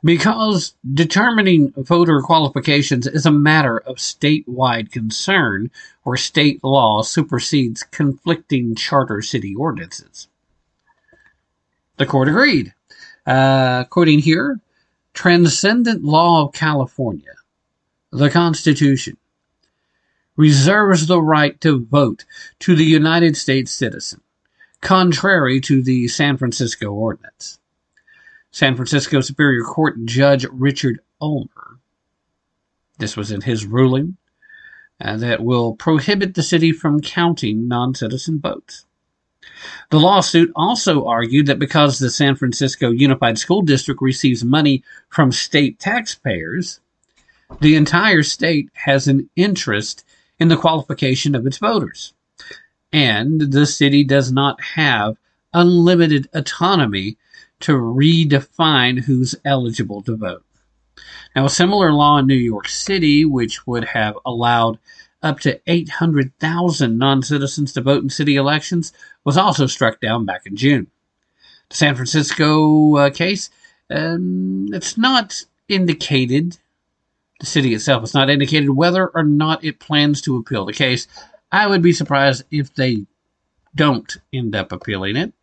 Because determining voter qualifications is a matter of statewide concern where state law supersedes conflicting charter city ordinances. The court agreed. Uh, quoting here, transcendent law of California, the Constitution, reserves the right to vote to the United States citizen, contrary to the San Francisco ordinance. San Francisco Superior Court Judge Richard Ulmer. This was in his ruling uh, that will prohibit the city from counting non citizen votes. The lawsuit also argued that because the San Francisco Unified School District receives money from state taxpayers, the entire state has an interest in the qualification of its voters. And the city does not have unlimited autonomy to redefine who's eligible to vote. Now, a similar law in New York City, which would have allowed up to 800,000 non citizens to vote in city elections, was also struck down back in June. The San Francisco uh, case, um, it's not indicated, the city itself, it's not indicated whether or not it plans to appeal the case. I would be surprised if they don't end up appealing it.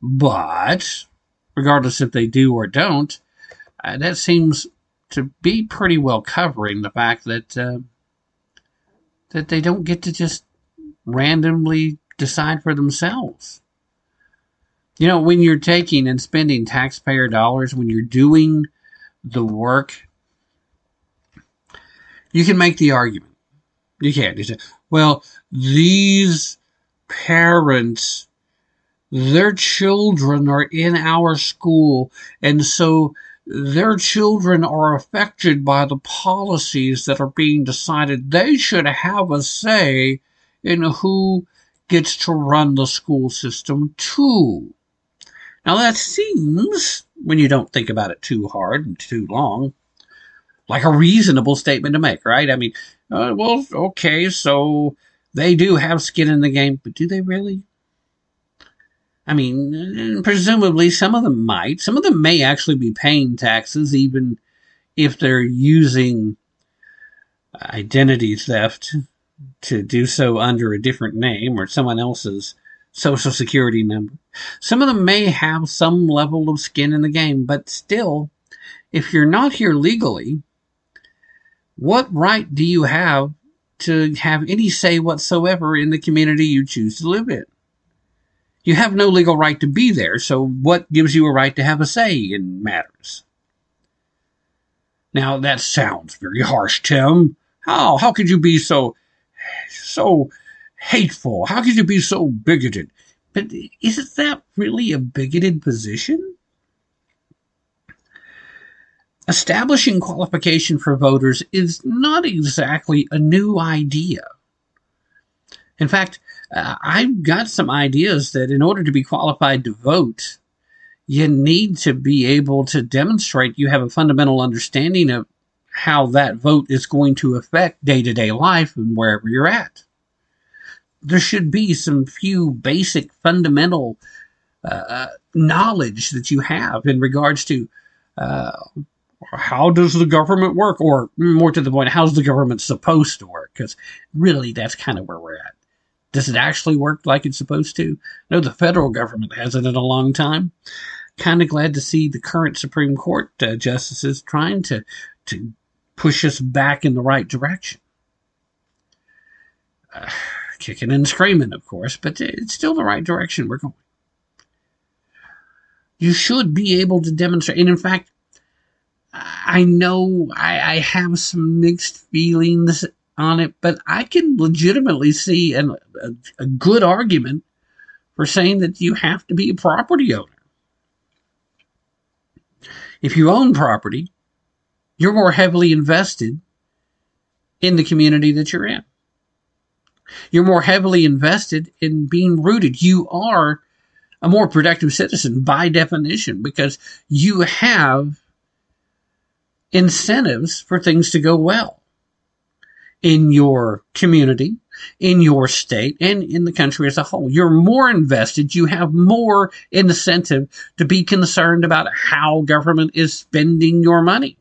But, regardless if they do or don't, uh, that seems to be pretty well covering the fact that uh, that they don't get to just randomly decide for themselves. You know, when you're taking and spending taxpayer dollars, when you're doing the work, you can make the argument. You can't. You say, well, these parents, their children are in our school, and so their children are affected by the policies that are being decided. They should have a say in who gets to run the school system too. Now that seems, when you don't think about it too hard and too long, like a reasonable statement to make, right? I mean, uh, well, okay, so they do have skin in the game, but do they really? I mean, presumably some of them might. Some of them may actually be paying taxes, even if they're using identity theft to do so under a different name or someone else's social security number. Some of them may have some level of skin in the game, but still, if you're not here legally, what right do you have to have any say whatsoever in the community you choose to live in? You have no legal right to be there, so what gives you a right to have a say in matters? Now that sounds very harsh, Tim. How how could you be so so hateful? How could you be so bigoted? But isn't that really a bigoted position? Establishing qualification for voters is not exactly a new idea. In fact, uh, I've got some ideas that in order to be qualified to vote, you need to be able to demonstrate you have a fundamental understanding of how that vote is going to affect day to day life and wherever you're at. There should be some few basic fundamental uh, knowledge that you have in regards to uh, how does the government work, or more to the point, how's the government supposed to work? Because really, that's kind of where we're at. Does it actually work like it's supposed to? No, the federal government hasn't in a long time. Kind of glad to see the current Supreme Court uh, justices trying to to push us back in the right direction. Uh, kicking and screaming, of course, but it's still the right direction we're going. You should be able to demonstrate, and in fact, I know I, I have some mixed feelings on it, but I can legitimately see an, a, a good argument for saying that you have to be a property owner. If you own property, you're more heavily invested in the community that you're in. You're more heavily invested in being rooted. You are a more productive citizen by definition because you have incentives for things to go well in your community, in your state, and in the country as a whole. You're more invested. You have more incentive to be concerned about how government is spending your money.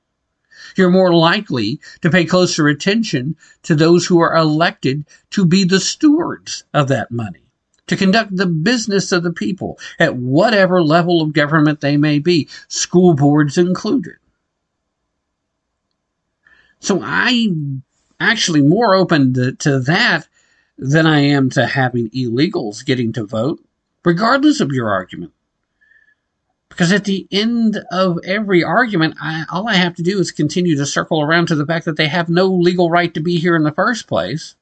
You're more likely to pay closer attention to those who are elected to be the stewards of that money, to conduct the business of the people at whatever level of government they may be, school boards included. So I'm actually more open to, to that than I am to having illegals getting to vote. regardless of your argument. Because at the end of every argument, I, all I have to do is continue to circle around to the fact that they have no legal right to be here in the first place.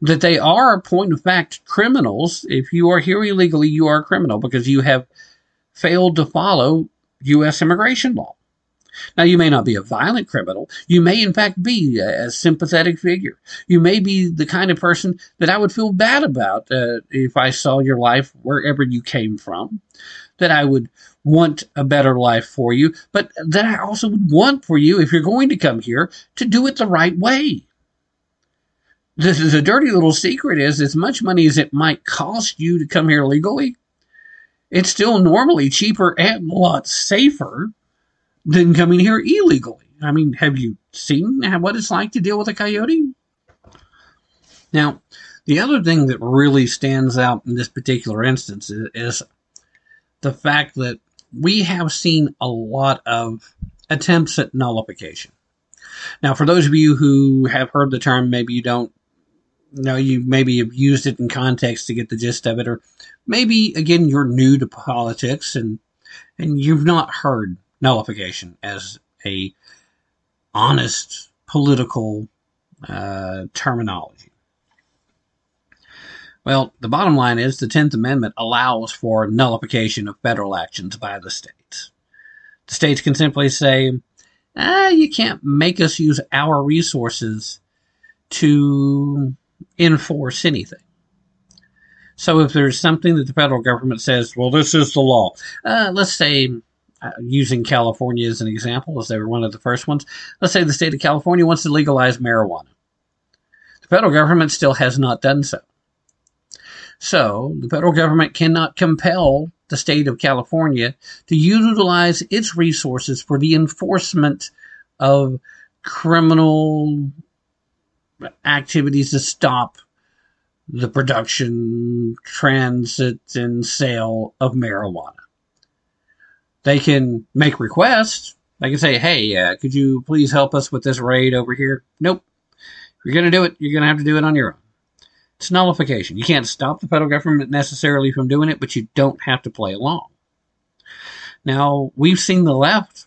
That they are, point of fact, criminals. If you are here illegally, you are a criminal because you have failed to follow U.S. immigration law. Now, you may not be a violent criminal. You may, in fact, be a sympathetic figure. You may be the kind of person that I would feel bad about uh, if I saw your life wherever you came from. That I would want a better life for you, but that I also would want for you, if you're going to come here, to do it the right way. The, the dirty little secret is as much money as it might cost you to come here legally, it's still normally cheaper and a lot safer than coming here illegally. I mean, have you seen what it's like to deal with a coyote? Now, the other thing that really stands out in this particular instance is, is the fact that we have seen a lot of attempts at nullification. Now, for those of you who have heard the term, maybe you don't know, you maybe have used it in context to get the gist of it, or maybe again you're new to politics and and you've not heard nullification as a honest political uh, terminology. Well, the bottom line is the 10th Amendment allows for nullification of federal actions by the states. The states can simply say, ah, you can't make us use our resources to enforce anything. So if there's something that the federal government says, well, this is the law, uh, let's say, uh, using California as an example, as they were one of the first ones, let's say the state of California wants to legalize marijuana. The federal government still has not done so. So the federal government cannot compel the state of California to utilize its resources for the enforcement of criminal activities to stop the production, transit, and sale of marijuana. They can make requests. They can say, hey, uh, could you please help us with this raid over here? Nope. If you're going to do it, you're going to have to do it on your own. It's nullification. You can't stop the federal government necessarily from doing it, but you don't have to play along. Now, we've seen the left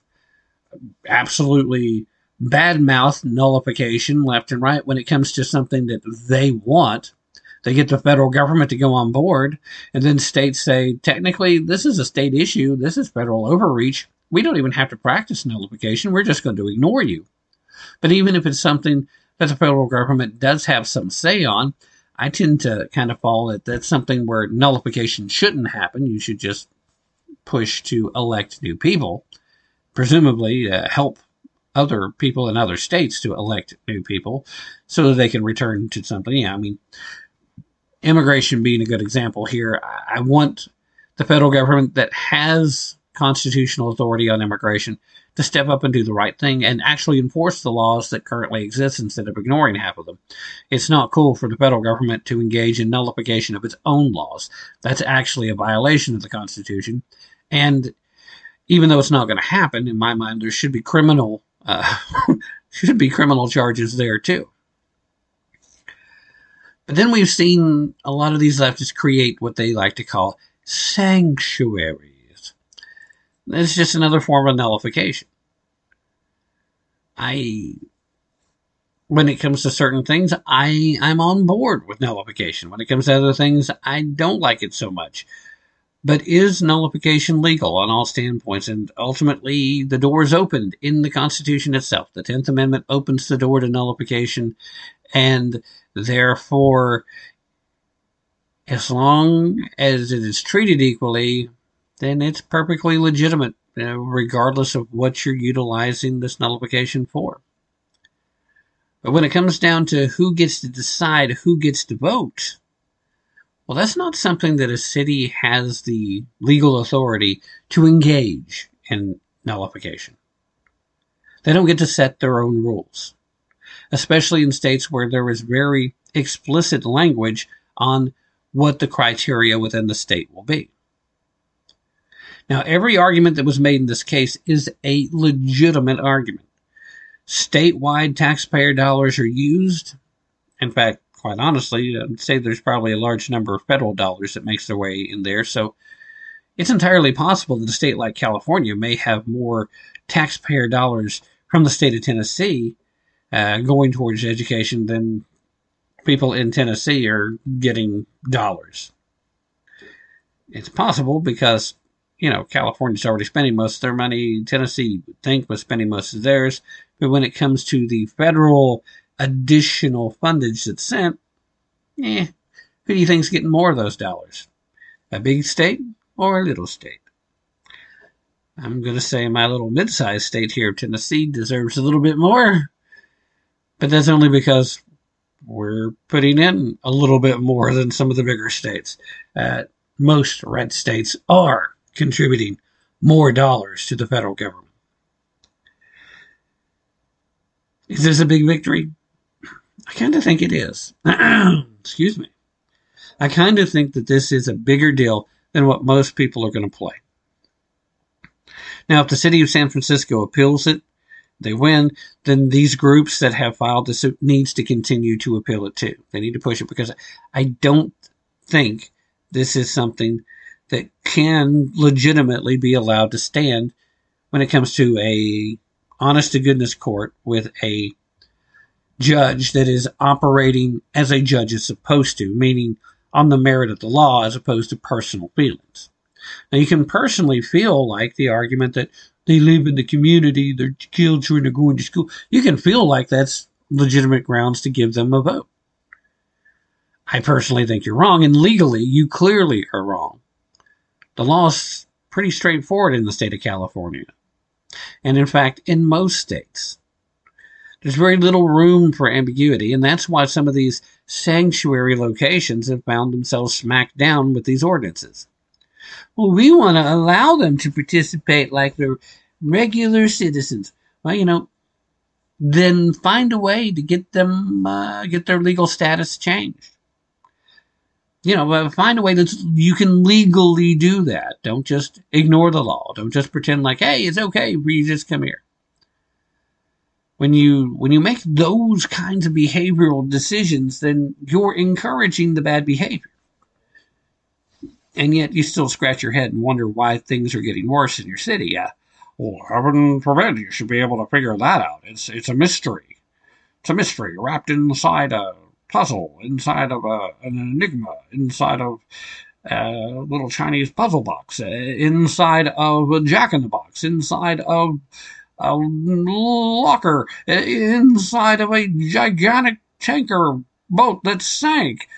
absolutely badmouth nullification left and right when it comes to something that they want. They get the federal government to go on board, and then states say, technically, this is a state issue. This is federal overreach. We don't even have to practice nullification. We're just going to ignore you. But even if it's something that the federal government does have some say on, I tend to kind of fall that that's something where nullification shouldn't happen. You should just push to elect new people, presumably uh, help other people in other states to elect new people so that they can return to something. Yeah, I mean, immigration being a good example here. I want the federal government that has constitutional authority on immigration to step up and do the right thing and actually enforce the laws that currently exist instead of ignoring half of them. It's not cool for the federal government to engage in nullification of its own laws. That's actually a violation of the Constitution. And even though it's not going to happen, in my mind, there should be criminal uh, should be criminal charges there too. But then we've seen a lot of these leftists create what they like to call sanctuaries. It's just another form of nullification. I, when it comes to certain things, I, I'm on board with nullification. When it comes to other things, I don't like it so much. But is nullification legal on all standpoints? And ultimately, the door is opened in the Constitution itself. The 10th Amendment opens the door to nullification, and therefore, as long as it is treated equally, then it's perfectly legitimate, regardless of what you're utilizing this nullification for. But when it comes down to who gets to decide who gets to vote, well, that's not something that a city has the legal authority to engage in nullification. They don't get to set their own rules, especially in states where there is very explicit language on what the criteria within the state will be. Now, every argument that was made in this case is a legitimate argument. Statewide taxpayer dollars are used. In fact, quite honestly, I'd say there's probably a large number of federal dollars that makes their way in there. So it's entirely possible that a state like California may have more taxpayer dollars from the state of Tennessee uh, going towards education than people in Tennessee are getting dollars. It's possible because, you know, California's already spending most of their money. Tennessee, think, was spending most of theirs. But when it comes to the federal additional fundage that's sent, eh, who do you think's getting more of those dollars? A big state or a little state? I'm going to say my little mid-sized state here Tennessee deserves a little bit more, but that's only because we're putting in a little bit more than some of the bigger states. Uh, most red states are contributing more dollars to the federal government. Is this a big victory? I kind of think it is. Excuse me. I kind of think that this is a bigger deal than what most people are going to play. Now, if the city of San Francisco appeals it, they win, then these groups that have filed this suit needs to continue to appeal it too. They need to push it because I don't think this is something that can legitimately be allowed to stand when it comes to a honest to goodness court with a judge that is operating as a judge is supposed to, meaning on the merit of the law as opposed to personal feelings. Now, you can personally feel like the argument that they live in the community, their children are going to school. You can feel like that's legitimate grounds to give them a vote. I personally think you're wrong, and legally, you clearly are wrong. The law is pretty straightforward in the state of California. And in fact, in most states, there's very little room for ambiguity, and that's why some of these sanctuary locations have found themselves smacked down with these ordinances. Well, we want to allow them to participate like they're regular citizens. Well, you know, then find a way to get them uh, get their legal status changed. You know, find a way that you can legally do that. Don't just ignore the law. Don't just pretend like, hey, it's okay you just come here. When you when you make those kinds of behavioral decisions, then you're encouraging the bad behavior and yet you still scratch your head and wonder why things are getting worse in your city. Uh, well, heaven forbid you should be able to figure that out. It's it's a mystery. It's a mystery wrapped inside a puzzle, inside of a, an enigma, inside of a little Chinese puzzle box, uh, inside of a jack in the box, inside of a locker, uh, inside of a gigantic tanker boat that sank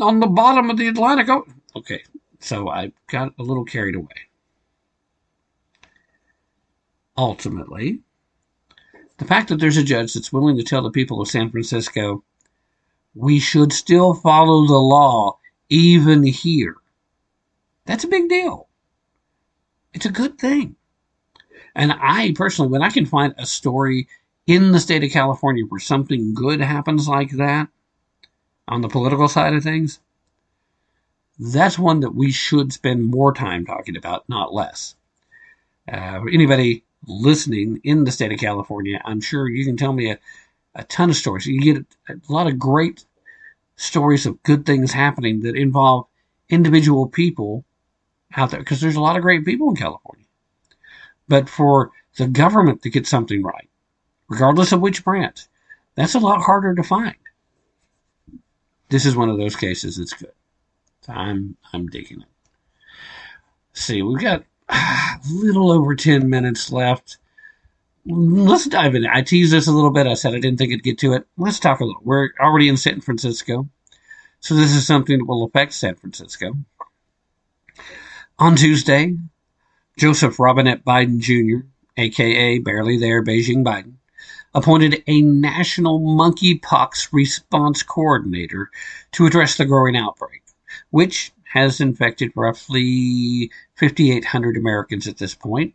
on the bottom of the Atlantic. Okay, so I got a little carried away. Ultimately, the fact that there's a judge that's willing to tell the people of San Francisco, we should still follow the law even here, that's a big deal. It's a good thing. And I personally, when I can find a story in the state of California where something good happens like that on the political side of things, that's one that we should spend more time talking about, not less. Uh, anybody listening in the state of California, I'm sure you can tell me a, a ton of stories. You get a, lot of great stories of good things happening that involve individual people out there, because there's a lot of great people in California. But for the government to get something right, regardless of which branch, that's a lot harder to find. This is one of those cases that's good. I'm I'm digging it. see, we've got a little over ten minutes left. Let's dive in. I teased this a little bit. I said I didn't think I'd get to it. Let's talk a little. We're already in San Francisco, so this is something that will affect San Francisco. On Tuesday, Joseph Robinette Biden Jr., aka Barely There Beijing Biden, appointed a national monkeypox response coordinator to address the growing outbreak which has infected roughly 5,800 Americans at this point,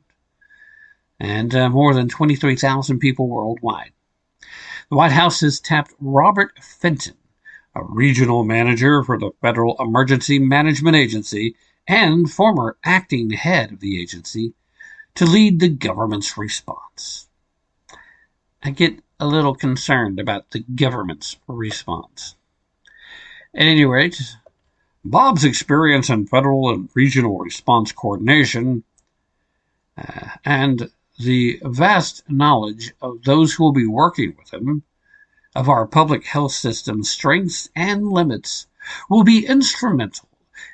and uh, more than 23,000 people worldwide. The White House has tapped Robert Fenton, a regional manager for the Federal Emergency Management Agency and former acting head of the agency, to lead the government's response. I get a little concerned about the government's response. At any rate, Bob's experience in federal and regional response coordination uh, and the vast knowledge of those who will be working with him of our public health system's strengths and limits will be instrumental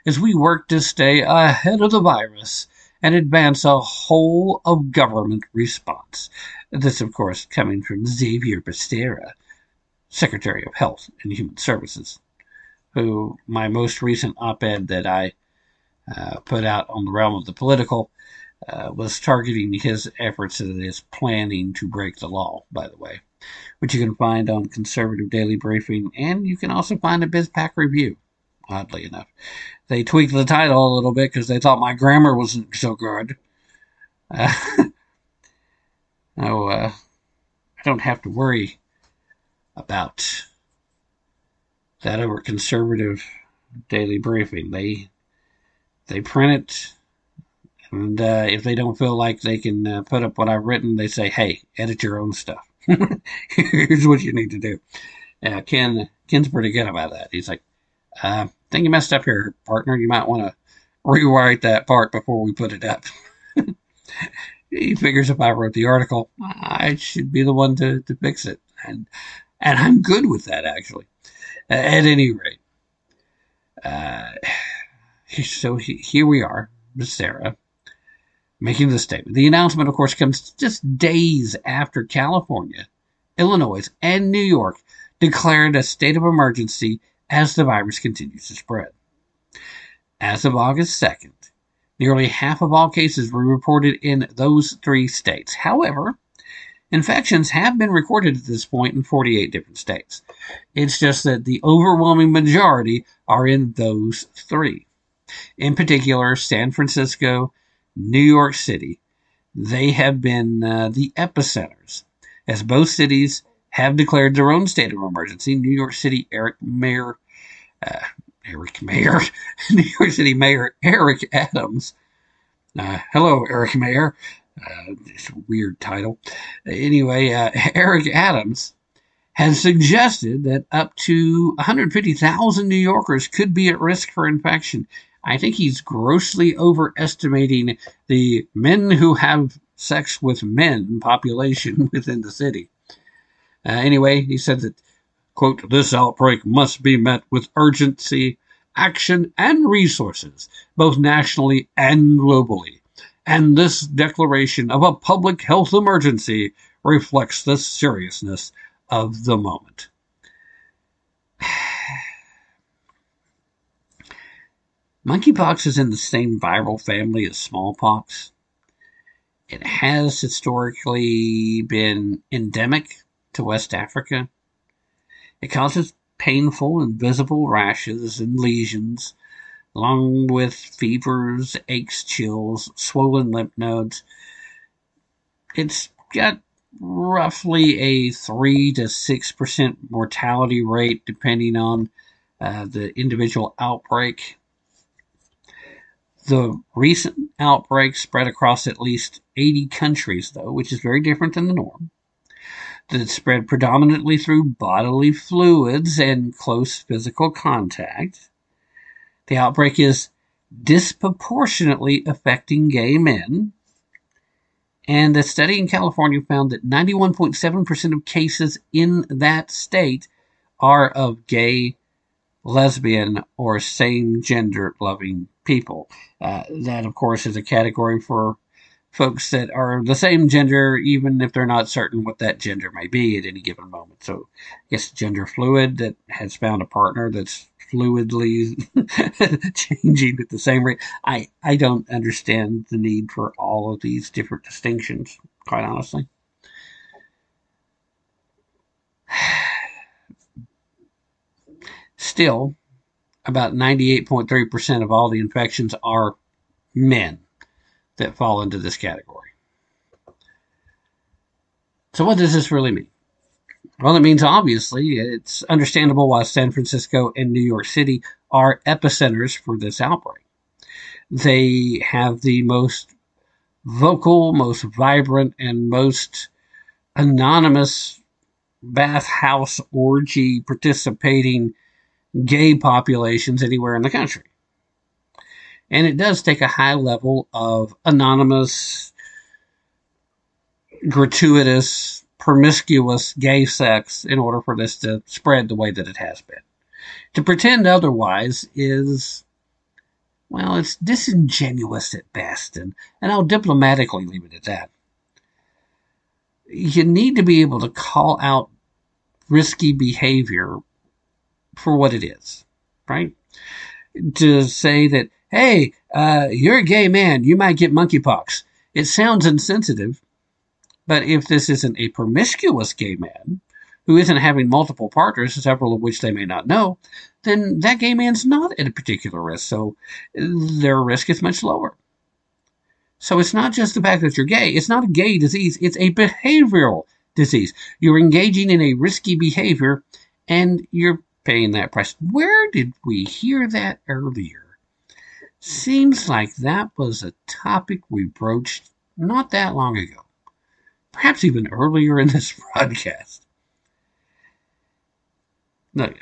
as we work to stay ahead of the virus and advance a whole of government response. This, of course, coming from Xavier Becerra, Secretary of Health and Human Services, who my most recent op ed that I uh, put out on the realm of the political uh, was targeting his efforts and his planning to break the law, by the way, which you can find on Conservative Daily Briefing, and you can also find a BizPac review, oddly enough. They tweaked the title a little bit because they thought my grammar wasn't so good. Uh, no, uh, I don't have to worry about that over Conservative Daily Briefing. They they print it and uh, if they don't feel like they can uh, put up what I've written, they say, "Hey, edit your own stuff. Here's what you need to do." Uh, Ken Ken's pretty good about that. He's like, uh, "I think you messed up here, partner. You might want to rewrite that part before we put it up." he figures if I wrote the article, I should be the one to, to fix it, and and I'm good with that actually. At any rate, uh, so he, here we are, Becerra making the statement. The announcement, of course, comes just days after California, Illinois, and New York declared a state of emergency as the virus continues to spread. As of August 2nd, nearly half of all cases were reported in those three states. However, infections have been recorded at this point in 48 different states. It's just that the overwhelming majority are in those three. In particular, San Francisco, New York City. They have been uh, the epicenters, as both cities have declared their own state of emergency. New York City Eric Mayor, uh, Eric Mayor, New York City Mayor Eric Adams. Uh, hello, Eric Mayor. Uh, it's a weird title. Anyway, uh, Eric Adams has suggested that up to 150,000 New Yorkers could be at risk for infection. I think he's grossly overestimating the men who have sex with men population within the city. Uh, anyway, he said that, quote, this outbreak must be met with urgency, action, and resources, both nationally and globally. And this declaration of a public health emergency reflects the seriousness of the moment. Monkeypox is in the same viral family as smallpox. It has historically been endemic to West Africa. It causes painful and visible rashes and lesions, along with fevers, aches, chills, swollen lymph nodes. It's got roughly a 3 to 6% mortality rate depending on uh, the individual outbreak. The recent outbreak spread across at least 80 countries, though, which is very different than the norm. That spread predominantly through bodily fluids and close physical contact. The outbreak is disproportionately affecting gay men. And a study in California found that 91.7% of cases in that state are of gay, lesbian, or same gender loving people. Uh, that, of course, is a category for folks that are the same gender, even if they're not certain what that gender may be at any given moment. So, I guess gender fluid that has found a partner that's fluidly changing at the same rate. I, I don't understand the need for all of these different distinctions, quite honestly. Still, about 98.3% of all the infections are men that fall into this category. So, what does this really mean? Well, that means obviously it's understandable why San Francisco and New York City are epicenters for this outbreak. They have the most vocal, most vibrant, and most anonymous bathhouse orgy participating gay populations anywhere in the country. And it does take a high level of anonymous, gratuitous, promiscuous gay sex in order for this to spread the way that it has been. To pretend otherwise is, well, it's disingenuous at best, and, and I'll diplomatically leave it at that. You need to be able to call out risky behavior for what it is, right? To say that, hey, uh, you're a gay man, you might get monkeypox. It sounds insensitive, but if this isn't a promiscuous gay man who isn't having multiple partners, several of which they may not know, then that gay man's not at a particular risk, so their risk is much lower. So it's not just the fact that you're gay. It's not a gay disease. It's a behavioral disease. You're engaging in a risky behavior and you're paying that price. Where did we hear that earlier? Seems like that was a topic we broached not that long ago. Perhaps even earlier in this broadcast.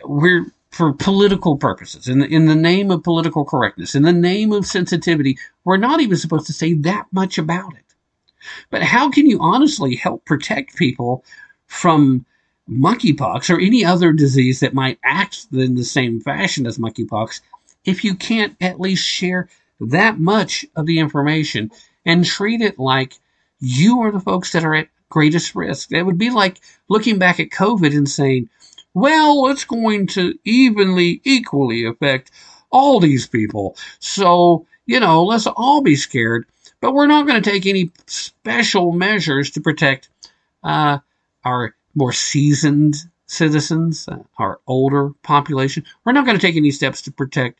We're for political purposes, in the, in the name of political correctness, in the name of sensitivity, we're not even supposed to say that much about it. But how can you honestly help protect people from monkeypox or any other disease that might act in the same fashion as monkeypox if you can't at least share that much of the information and treat it like you are the folks that are at greatest risk? It would be like looking back at COVID and saying, well, it's going to evenly, equally affect all these people. So, you know, let's all be scared, but we're not going to take any special measures to protect uh, our more seasoned citizens, uh, our older population. We're not going to take any steps to protect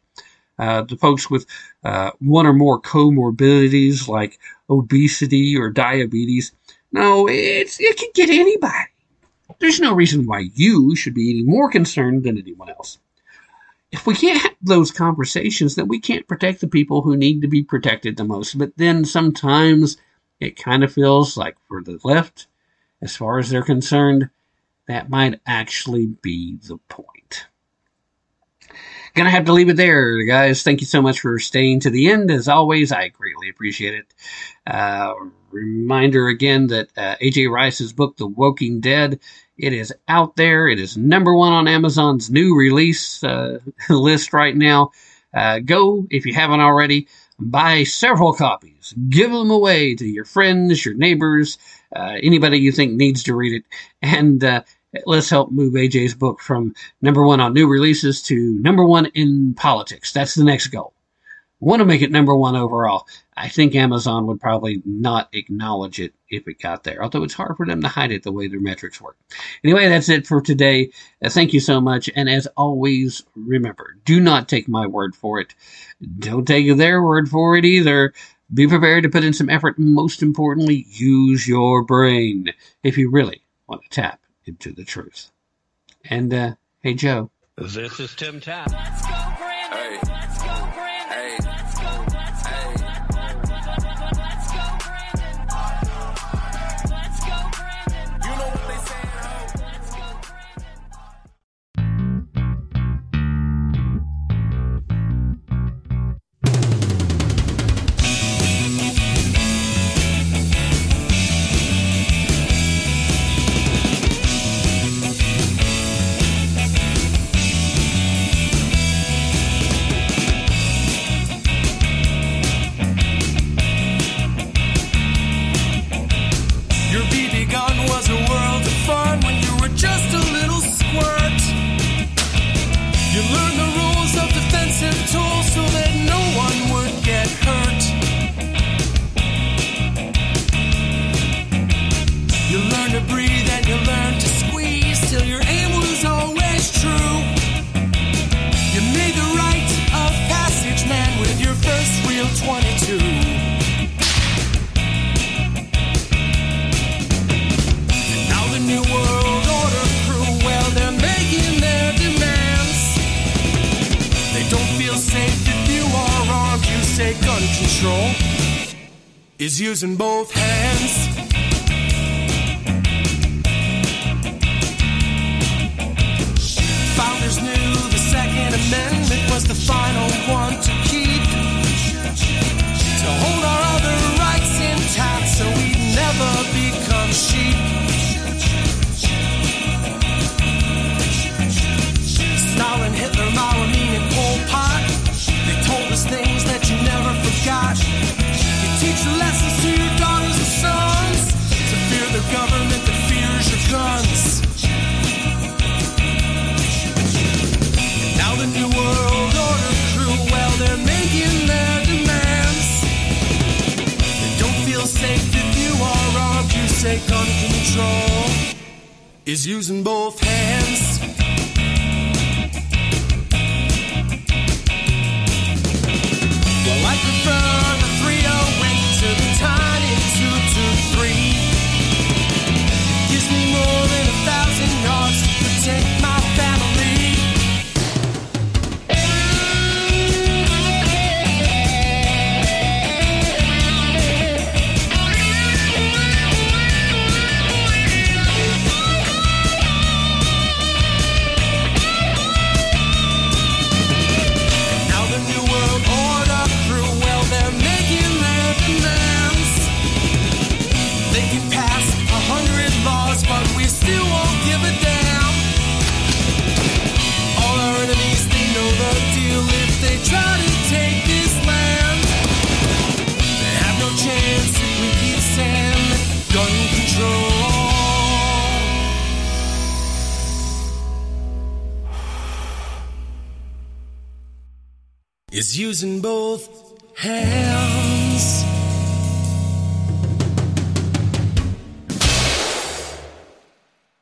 uh, the folks with uh, one or more comorbidities like obesity or diabetes. No, it's it can get anybody. There's no reason why you should be any more concerned than anyone else. If we can't have those conversations, then we can't protect the people who need to be protected the most. But then sometimes it kind of feels like for the left, as far as they're concerned, that might actually be the point. Gonna have to leave it there, guys. Thank you so much for staying to the end. As always, I greatly appreciate it. Uh, reminder again that uh, AJ Rice's book, The Woking Dead, it is out there. It is number one on Amazon's new release uh, list right now. Uh, go, if you haven't already, buy several copies. Give them away to your friends, your neighbors, uh, anybody you think needs to read it. And uh, let's help move AJ's book from number one on new releases to number one in politics. That's the next goal. Want to make it number one overall. I think Amazon would probably not acknowledge it if it got there, although it's hard for them to hide it the way their metrics work. Anyway, that's it for today. Uh, thank you so much. And as always, remember, do not take my word for it. Don't take their word for it either. Be prepared to put in some effort. Most importantly, use your brain if you really want to tap into the truth. And, uh, hey, Joe. This is Tim Tapp.